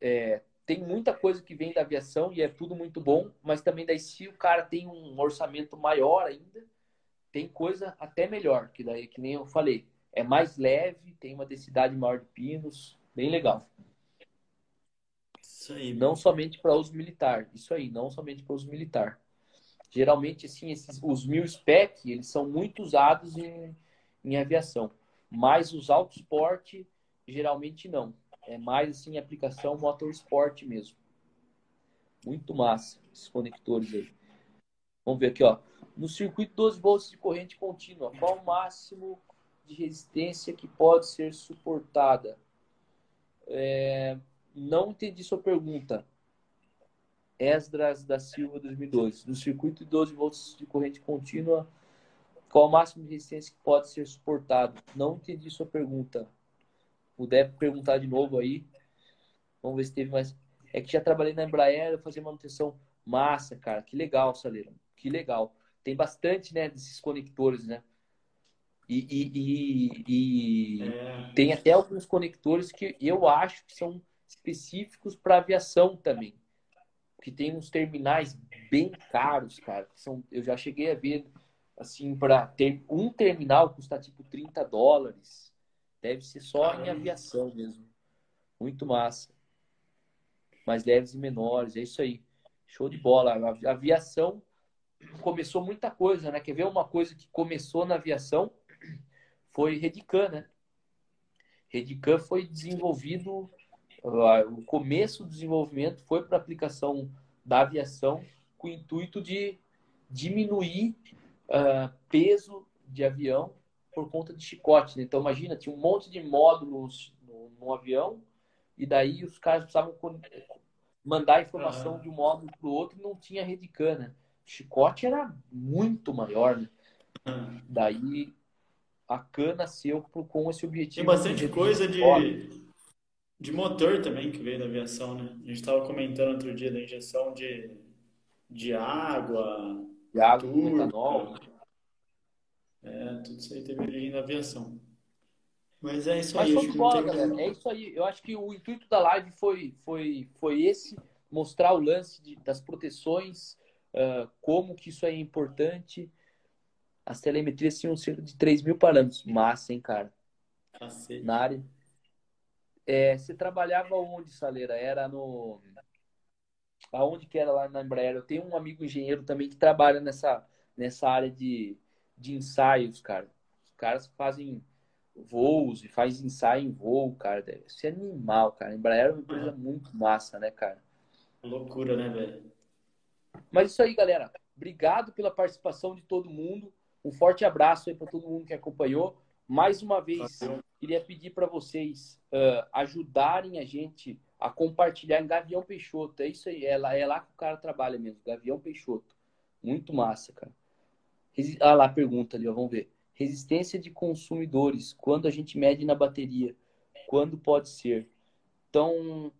Speaker 1: é, tem muita coisa que vem da aviação e é tudo muito bom, mas também daí se o cara tem um orçamento maior ainda, tem coisa até melhor, que daí, que nem eu falei, é mais leve, tem uma densidade maior de pinos, bem legal.
Speaker 2: Isso aí.
Speaker 1: Não somente para uso militar, isso aí, não somente para uso militar. Geralmente, assim, esses, os mil spec, eles são muito usados em, em aviação. Mas os autosport, geralmente não. É mais, assim, aplicação motorsport mesmo. Muito massa, esses conectores aí. Vamos ver aqui, ó. No circuito 12 volts de corrente contínua, qual o máximo de resistência que pode ser suportada? É... Não entendi sua pergunta. Esdras da Silva 2012. No circuito de 12 volts de corrente contínua, qual o máximo de resistência que pode ser suportado? Não entendi sua pergunta. Puder perguntar de novo aí. Vamos ver se teve mais. É que já trabalhei na Embraer, eu fazia manutenção massa, cara. Que legal, Saleiro. Que legal. Tem bastante, né, desses conectores, né? E, e, e, e é. tem até alguns conectores que eu acho que são específicos para aviação também que tem uns terminais bem caros, cara. São, eu já cheguei a ver, assim, para ter um terminal custa tipo 30 dólares. Deve ser só em aviação mesmo. Muito massa. Mais leves e menores, é isso aí. Show de bola. A aviação começou muita coisa, né? Quer ver uma coisa que começou na aviação? Foi Redicam, né? Redicam foi desenvolvido o começo do desenvolvimento foi para aplicação da aviação com o intuito de diminuir uh, peso de avião por conta de chicote. Né? Então, imagina, tinha um monte de módulos no, no avião e daí os caras precisavam mandar informação de um módulo para o outro e não tinha rede cana. O chicote era muito maior, né? Daí a cana nasceu com esse objetivo.
Speaker 2: Tem bastante coisa de, de motor também que veio da aviação, né? A gente estava comentando outro dia da injeção de, de água,
Speaker 1: de água, turca, metanol.
Speaker 2: É, tudo isso aí teve origem da aviação. Mas é isso
Speaker 1: Mas
Speaker 2: aí.
Speaker 1: Mas de bola, galera. É isso aí. Eu acho que o intuito da live foi, foi, foi esse, mostrar o lance de, das proteções, uh, como que isso é importante. As telemetrias tinham cerca de 3 mil parâmetros. Massa, hein, cara?
Speaker 2: Cacete.
Speaker 1: Na área é, você trabalhava onde, Saleira? Era no. Aonde que era lá na Embraer? Eu tenho um amigo engenheiro também que trabalha nessa, nessa área de, de ensaios, cara. Os caras fazem voos e faz ensaio em voo, cara. Isso é animal, cara. Embraer é uma empresa muito massa, né, cara?
Speaker 2: Loucura, né, velho?
Speaker 1: Mas isso aí, galera. Obrigado pela participação de todo mundo. Um forte abraço aí para todo mundo que acompanhou. Mais uma vez, Valeu. queria pedir para vocês uh, ajudarem a gente a compartilhar em Gavião Peixoto. É isso aí, é lá, é lá que o cara trabalha mesmo, Gavião Peixoto. Muito massa, cara. Resi ah lá, pergunta ali, ó, vamos ver. Resistência de consumidores, quando a gente mede na bateria. quando pode ser. Então,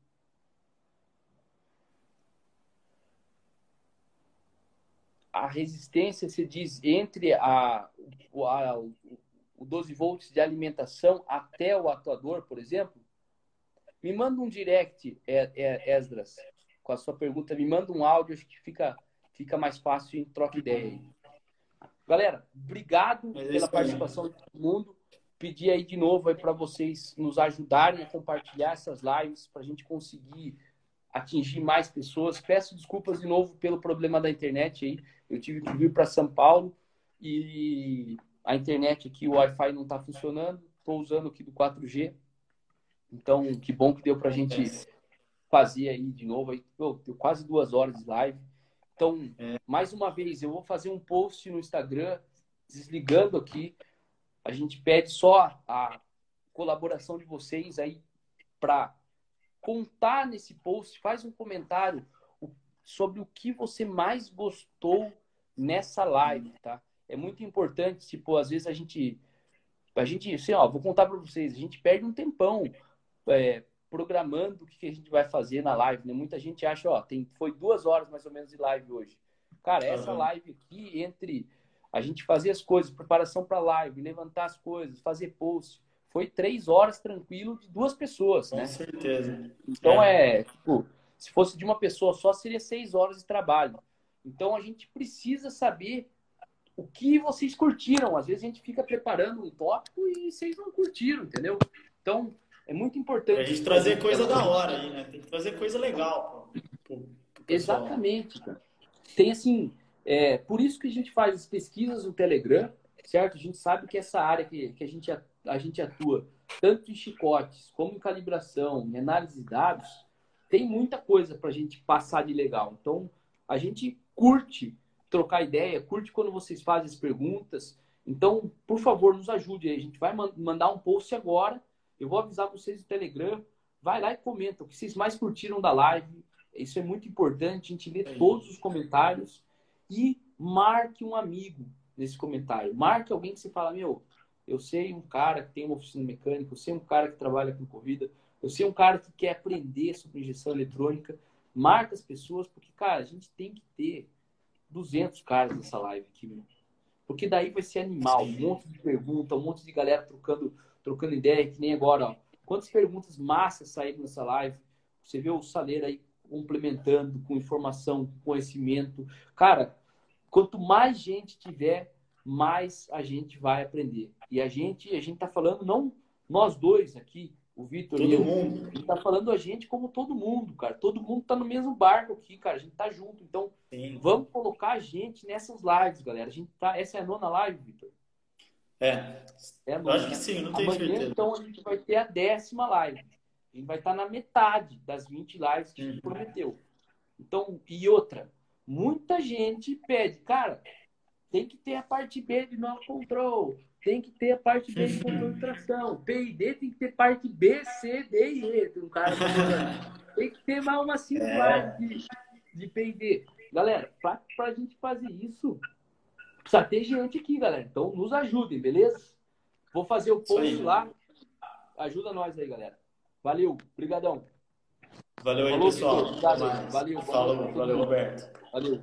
Speaker 1: a resistência se diz entre a, a, o 12 volts de alimentação até o atuador, por exemplo? Me manda um direct, é, é, Esdras, com a sua pergunta. Me manda um áudio, acho que fica, fica mais fácil em troca ideia aí. Galera, obrigado é pela participação de todo mundo. Pedir aí de novo aí para vocês nos ajudarem a compartilhar essas lives para a gente conseguir atingir mais pessoas. Peço desculpas de novo pelo problema da internet aí. Eu tive que vir para São Paulo e a internet aqui, o Wi-Fi não está funcionando. Estou usando aqui do 4G. Então, que bom que deu para a gente fazer aí de novo. Aí, pô, deu quase duas horas de live. Então, é. mais uma vez, eu vou fazer um post no Instagram, desligando aqui. A gente pede só a colaboração de vocês aí para contar nesse post, faz um comentário sobre o que você mais gostou nessa live, tá? É muito importante, tipo, às vezes a gente a gente, assim, ó, vou contar para vocês, a gente perde um tempão é, programando o que a gente vai fazer na live, né? Muita gente acha, ó, tem, foi duas horas mais ou menos de live hoje. Cara, essa uhum. live aqui, entre a gente fazer as coisas, preparação para live, levantar as coisas, fazer post, foi três horas tranquilo de duas pessoas,
Speaker 2: Com
Speaker 1: né?
Speaker 2: Com certeza.
Speaker 1: Então é. é, tipo, se fosse de uma pessoa só, seria seis horas de trabalho. Então a gente precisa saber o que vocês curtiram. Às vezes a gente fica preparando um tópico e vocês não curtiram, entendeu? Então é muito importante.
Speaker 2: É a gente trazer coisa da hora aí, né? Tem que trazer coisa legal. Pro, pro
Speaker 1: Exatamente, cara. Tem assim, é, por isso que a gente faz as pesquisas no Telegram, certo? A gente sabe que essa área que, que a gente a gente atua tanto em chicotes como em calibração, em análise de dados, tem muita coisa para a gente passar de legal. Então, a gente curte trocar ideia, curte quando vocês fazem as perguntas. Então, por favor, nos ajude aí. A gente vai mandar um post agora. Eu vou avisar vocês no Telegram. Vai lá e comenta o que vocês mais curtiram da live. Isso é muito importante. A gente lê todos os comentários. E marque um amigo nesse comentário. Marque alguém que você fala, meu, eu sei um cara que tem uma oficina mecânica, eu sei um cara que trabalha com corrida, eu sei um cara que quer aprender sobre injeção eletrônica. Marca as pessoas, porque, cara, a gente tem que ter 200 caras nessa live aqui, meu. Porque daí vai ser animal, um monte de pergunta, um monte de galera trocando, trocando ideia, que nem agora, ó. Quantas perguntas massas saíram nessa live? Você vê o Saleiro aí complementando com informação, com conhecimento. Cara, quanto mais gente tiver, mais a gente vai aprender. E a gente, a gente tá falando não nós dois aqui, o Vitor e eu, mundo. a gente tá falando a gente como todo mundo, cara. Todo mundo tá no mesmo barco aqui, cara. A gente tá junto. Então, Sim. vamos colocar a gente nessas lives, galera. A gente tá, essa é a nona live, Vitor.
Speaker 2: É. é acho que sim, não tenho
Speaker 1: Amanhã,
Speaker 2: certeza.
Speaker 1: Então, a gente vai ter a décima live. A gente vai estar na metade das 20 lives que a gente uhum. prometeu. Então, e outra, muita gente pede, cara, tem que ter a parte B de no control, tem que ter a parte B de controle de tração, P&D tem que ter parte B, C, D e E. Tem um cara (laughs) tem que ter mais uma cinco é. de, de P&D. Galera, para a gente fazer isso, precisa ter gente aqui, galera. Então, nos ajudem, beleza? Vou fazer o post lá. Ajuda nós aí, galera. Valeu, brigadão.
Speaker 2: Valeu aí, Falou, pessoal.
Speaker 1: Obrigado, valeu.
Speaker 2: Falou, valeu, Roberto.
Speaker 1: Valeu.